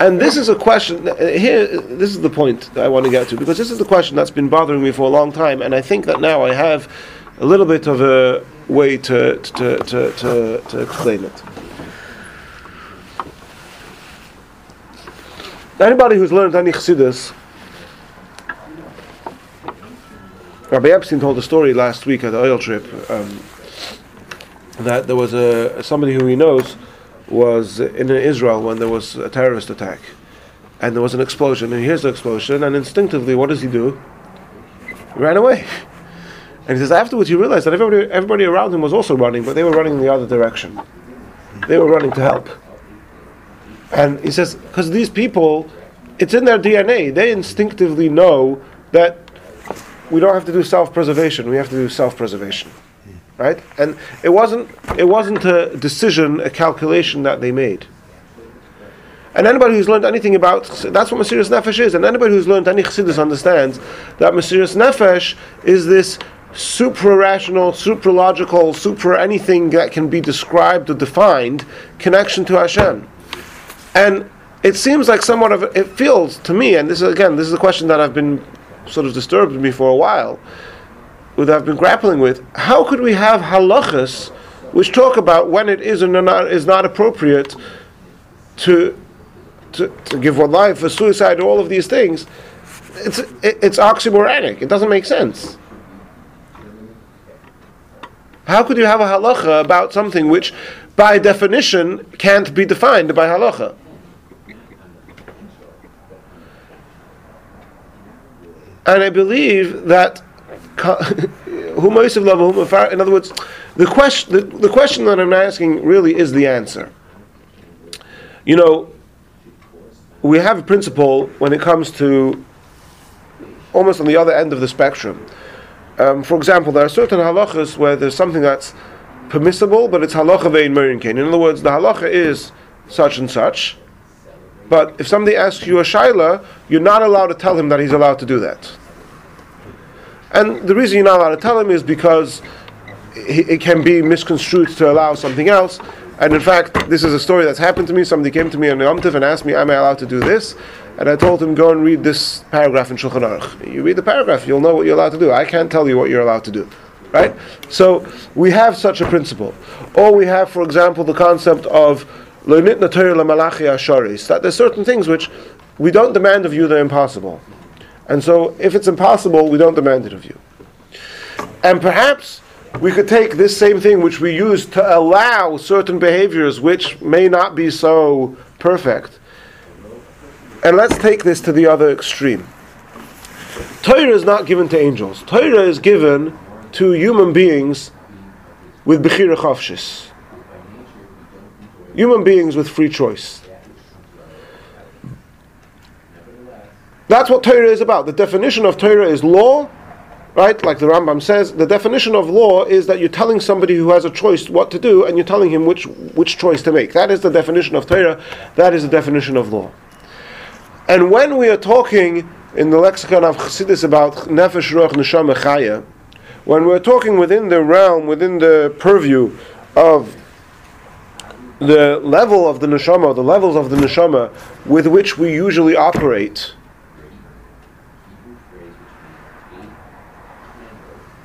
And this is a question. uh, Here, this is the point that I want to get to because this is the question that's been bothering me for a long time, and I think that now I have a little bit of a way to to, to, to, to explain it. Anybody who's learned any Chassidus, Rabbi Epstein told a story last week at the oil trip um, that there was a somebody who he knows was in Israel when there was a terrorist attack, and there was an explosion, and he hears the explosion, and instinctively, what does he do? He ran away. And he says afterwards he realized that everybody, everybody around him was also running, but they were running in the other direction. They were running to help. And he says, because these people, it's in their DNA. They instinctively know that we don't have to do self-preservation. We have to do self-preservation, right? And it wasn't it wasn't a decision, a calculation that they made. And anybody who's learned anything about that's what Mesiris Nefesh is. And anybody who's learned any Chassidus understands that Mesiris Nefesh is this supra-rational, supra-logical, supra anything that can be described or defined connection to Hashem. And it seems like somewhat of it feels to me, and this is again, this is a question that I've been sort of disturbed me for a while, that I've been grappling with. How could we have halachas which talk about when it is and not is not appropriate to to, to give one life for suicide, all of these things? It's it, it's oxymoronic. It doesn't make sense. How could you have a halacha about something which, by definition, can't be defined by halacha? And I believe that, (laughs) in other words, the question, the, the question that I'm asking really is the answer. You know, we have a principle when it comes to almost on the other end of the spectrum. Um, for example, there are certain halachas where there's something that's permissible, but it's halacha v'ein morin kein. In other words, the halacha is such and such, but if somebody asks you a shaila, you're not allowed to tell him that he's allowed to do that. And the reason you're not allowed to tell him is because it can be misconstrued to allow something else. And in fact, this is a story that's happened to me. Somebody came to me on Yom Tov and asked me, "Am I allowed to do this?" And I told him, "Go and read this paragraph in Shulchan Aruch. You read the paragraph, you'll know what you're allowed to do. I can't tell you what you're allowed to do." Right? So we have such a principle. Or we have, for example, the concept of that there's certain things which we don't demand of you, they're impossible. And so if it's impossible, we don't demand it of you. And perhaps we could take this same thing which we use to allow certain behaviors which may not be so perfect, And let's take this to the other extreme. Torah is not given to angels. Torah is given to human beings with Bechira Chofshis. Human beings with free choice. That's what Torah is about. The definition of Torah is law, right? Like the Rambam says, the definition of law is that you're telling somebody who has a choice what to do, and you're telling him which which choice to make. That is the definition of Torah. That is the definition of law. And when we are talking in the lexicon of Chassidus about nefesh, ruach, neshama, chaya, when we're talking within the realm, within the purview of the level of the neshama, the levels of the neshama with which we usually operate.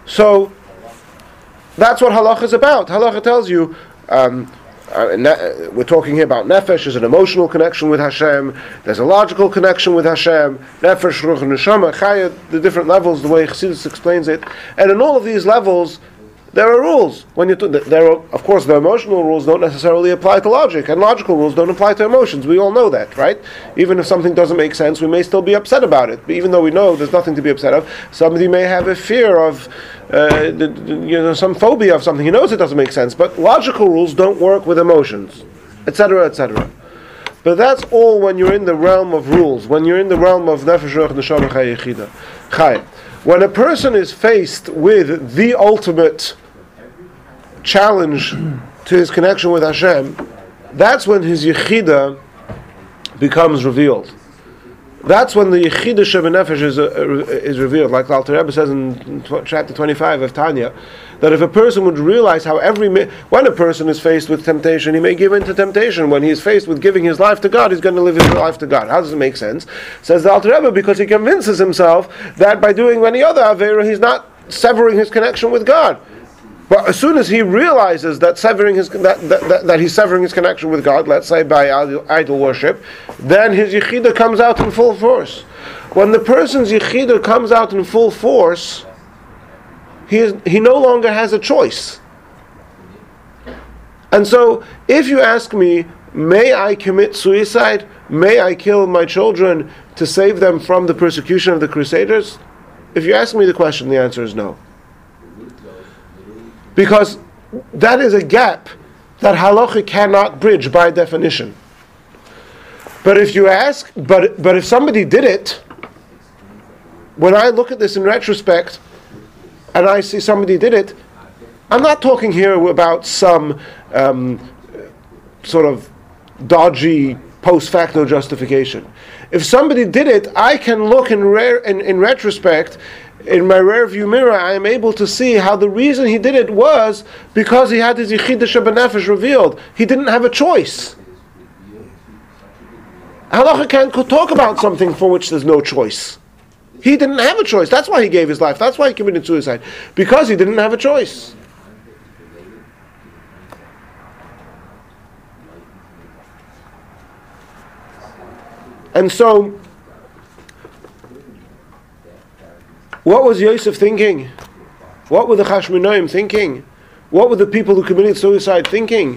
So that's what halacha is about. Halacha tells you. Um, uh, ne- we're talking here about nefesh as an emotional connection with Hashem. There's a logical connection with Hashem. Nefesh, ruch, neshama, chaya, the different levels, the way Chassidus explains it. And in all of these levels, there are rules. When you there are, of course, the emotional rules don't necessarily apply to logic, and logical rules don't apply to emotions. We all know that, right? Even if something doesn't make sense, we may still be upset about it. Even though we know there's nothing to be upset of, somebody may have a fear of, uh, you know, some phobia of something. He knows it doesn't make sense, but logical rules don't work with emotions, etc., etc. But that's all when you're in the realm of rules. When you're in the realm of nefesh, ruach, neshama, chaya, yechida. When a person is faced with the ultimate challenge to his connection with Hashem, that's when his yichida becomes revealed. That's when the yichida shebenefesh is, uh, is revealed. Like the Alter Rebbe says in tw- chapter 25 of Tanya, that if a person would realize how every mi- when a person is faced with temptation, he may give in to temptation. When he is faced with giving his life to God, he's going to live his life to God. How does it make sense? Says the Alter Rebbe, because he convinces himself that by doing any other avera, he's not severing his connection with God. But as soon as he realizes that severing his that, that, that, he's severing his connection with God, let's say by idol, idol worship, then his yichida comes out in full force. When the person's yichida comes out in full force, he is, he no longer has a choice. And so, if you ask me, may I commit suicide? May I kill my children to save them from the persecution of the Crusaders? If you ask me the question, the answer is no. Because that is a gap that halacha cannot bridge by definition. But if you ask, but, but if somebody did it, when I look at this in retrospect and I see somebody did it, I'm not talking here about some um, sort of dodgy post facto justification. If somebody did it, I can look in, rare, in, in retrospect in my rear view mirror, I am able to see how the reason he did it was because he had his Yichida Shebenefesh revealed. He didn't have a choice. Halacha can't talk about something for which there's no choice. He didn't have a choice. That's why he gave his life. That's why he committed suicide. Because he didn't have a choice. And so, What was Yosef thinking? What were the Chashmonaim thinking? What were the people who committed suicide thinking?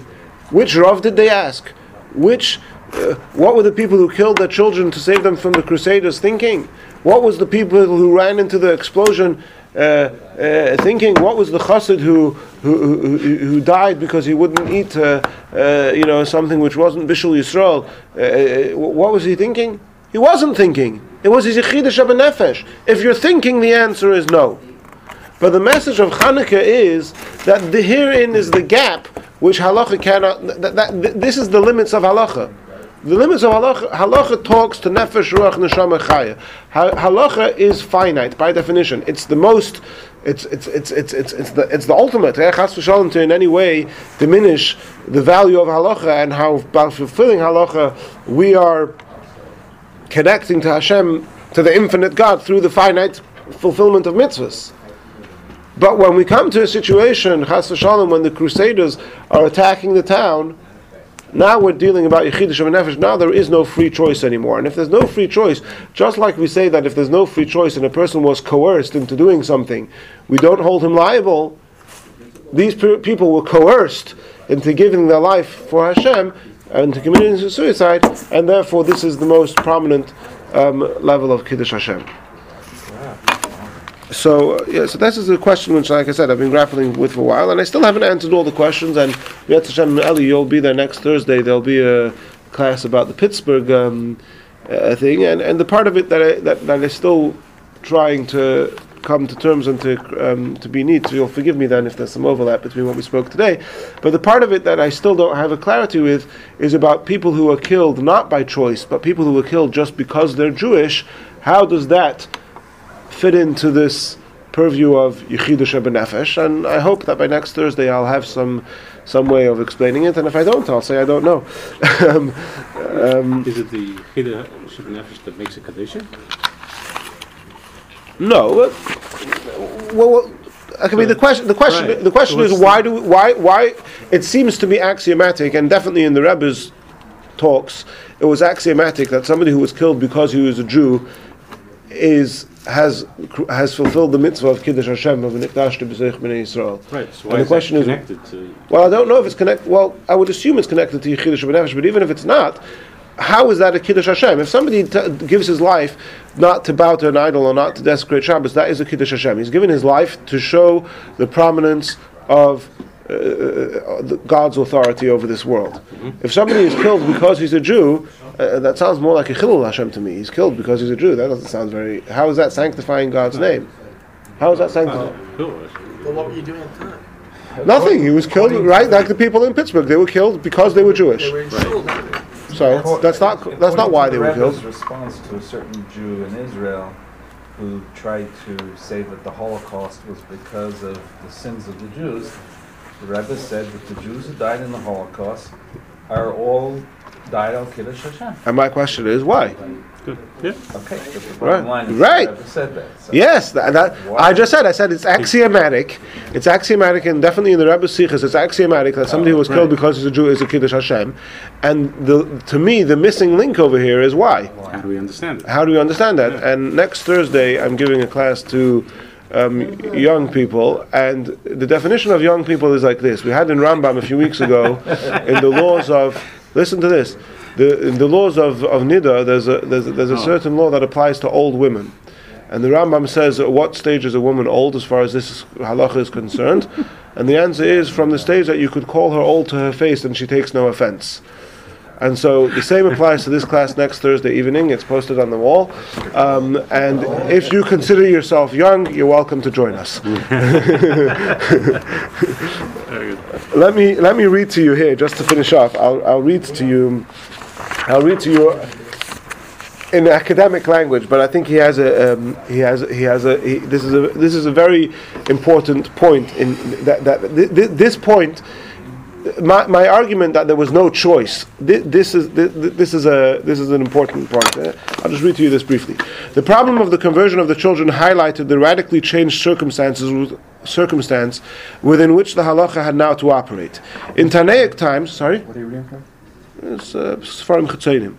Which Rav did they ask? Which, uh, what were the people who killed their children to save them from the Crusaders thinking? What was the people who ran into the explosion uh, uh, thinking? What was the chassid who, who, who, who died because he wouldn't eat, uh, uh, you know, something which wasn't Bishul Yisrael? Uh, what was he thinking? He wasn't thinking. It was his Yechidah Nefesh. If you're thinking, the answer is no. But the message of Hanukkah is that the, herein is the gap which halacha cannot. That, that, this is the limits of halacha. The limits of halacha, halacha talks to nefesh, ruach, neshama, chaya. Halacha is finite by definition. It's the most. It's it's it's it's it's, it's the it's the ultimate. Eh, Chas v'shalom to in any way diminish the value of halacha and how by fulfilling halacha we are connecting to Hashem, to the infinite God, through the finite fulfillment of mitzvahs. But when we come to a situation, Chas v'shalom, when the Crusaders are attacking the town, now we're dealing about Yechidish of Nefesh. Now there is no free choice anymore. And if there's no free choice, just like we say that if there's no free choice and a person was coerced into doing something, we don't hold him liable. These pe- people were coerced into giving their life for Hashem. And to committing suicide, and therefore this is the most prominent um, level of Kiddush Hashem. So, uh, yeah, so this is a question which, like I said, I've been grappling with for a while, and I still haven't answered all the questions. And Yet Hashem Eli, you'll be there next Thursday. There'll be a class about the Pittsburgh um, uh, thing, and, and the part of it that I, that, that is still trying to come to terms and to um, to be neat. So you'll forgive me then if there's some overlap between what we spoke today. But the part of it that I still don't have a clarity with is about people who are killed not by choice, but people who are killed just because they're Jewish. How does that fit into this purview of Yichida Shebenefesh? And I hope that by next Thursday I'll have some some way of explaining it. And if I don't, I'll say I don't know. (laughs) um, um, Is it the Yichida Shebenefesh that makes a condition? No. uh, Well, well I mean, the question, the question, Right. the question is why do we, why why? It seems to be axiomatic, and definitely in the Rebbe's talks, it was axiomatic that somebody who was killed because he was a Jew is has has fulfilled the mitzvah of kiddush Hashem of nikdashti b'soch b'nei Yisrael. Right. So And the is question is-? Well, I don't know if it's connected. Well, I would assume it's connected to Yichida Shebenefesh, but even if it's not, how is that a Kiddush Hashem? If somebody t- gives his life not to bow to an idol or not to desecrate Shabbos, that is a Kiddush Hashem. He's given his life to show the prominence of uh, uh, God's authority over this world. If somebody is killed because he's a Jew, uh, that sounds more like a Chilul Hashem to me. He's killed because he's a Jew. That doesn't sound very. How is that sanctifying God's name? How is that sanctifying? Cool. But what were you doing at the time? Nothing. He was killed, right? Like the people in Pittsburgh, they were killed because they were Jewish. They were in shul. So that's not that's not why they were killed. response to a certain Jew in Israel who tried to say that the Holocaust was because of the sins of the Jews, the Rebbe said that the Jews who died in the Holocaust are all died al Kiddush Hashem. And my question is why? Good. Yeah. Okay, but the Right. line is Right. the said that. So Yes, that, that I just said. I said it's axiomatic. It's axiomatic, and definitely in the Rebbe sichos, it's axiomatic that somebody who was killed because he's a Jew is a Kiddush Hashem. And the, to me, the missing link over here is why. How do we understand it? How do we understand that? And next Thursday, I'm giving a class to um, young people, and the definition of young people is like this. We had in Rambam a few weeks ago in the laws of. Listen to this. The, in the laws of, of Nida, there's a, there's, a, there's a certain law that applies to old women. And the Rambam says, at what stage is a woman old as far as this halacha is concerned? (laughs) And the answer is from the stage that you could call her old to her face and she takes no offense. And so the same applies to this class next Thursday evening. It's posted on the wall. Um, and if you consider yourself young, you're welcome to join us. (laughs) Let me let me read to you here just to finish off. I'll, I'll read to you. I'll read to you in academic language, but I think he has a um, he has he has a he, this is a this is a very important point in that that th- th- this point. My, my argument that there was no choice. This, this is this is a this is an important point. Uh, I'll just read to you this briefly. The problem of the conversion of the children highlighted the radically changed circumstances with, circumstance within which the halacha had now to operate. In Tanaic times, sorry. What are you reading from? It's uh, Sfarim Chetzenim.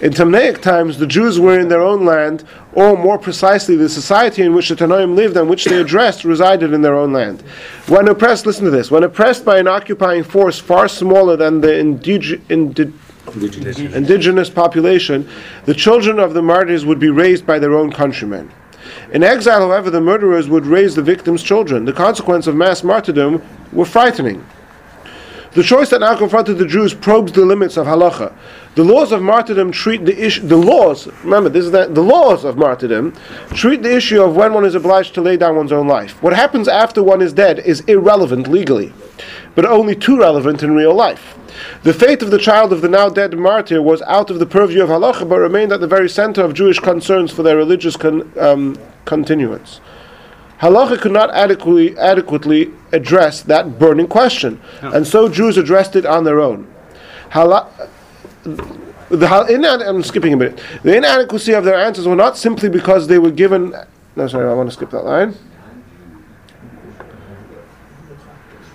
In Tanaic times, the Jews were in their own land, or more precisely, the society in which the Tanoim lived and which they addressed resided in their own land. When oppressed, listen to this, when oppressed by an occupying force far smaller than the indige, indi, indigenous population, the children of the martyrs would be raised by their own countrymen. In exile, however, the murderers would raise the victims' children. The consequence of mass martyrdom were frightening. The choice that now confronted the Jews probes the limits of halacha. The laws of martyrdom treat the issue. The laws, remember, this is the, the laws of martyrdom treat the issue of when one is obliged to lay down one's own life. What happens after one is dead is irrelevant legally, but only too relevant in real life. The fate of the child of the now dead martyr was out of the purview of halacha, but remained at the very center of Jewish concerns for their religious con, um, continuance. Halacha could not adequately, adequately address that burning question, and so Jews addressed it on their own. Hala- the, I'm skipping a bit. The inadequacy of their answers were not simply because they were given. No, sorry, I want to skip that line.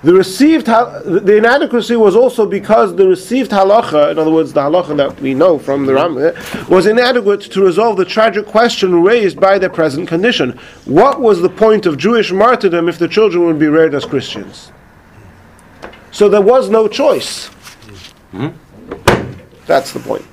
The received the inadequacy was also because the received halacha, in other words, the halacha that we know from the Ram, eh, was inadequate to resolve the tragic question raised by their present condition. What was the point of Jewish martyrdom if the children would be reared as Christians? So there was no choice. That's the point.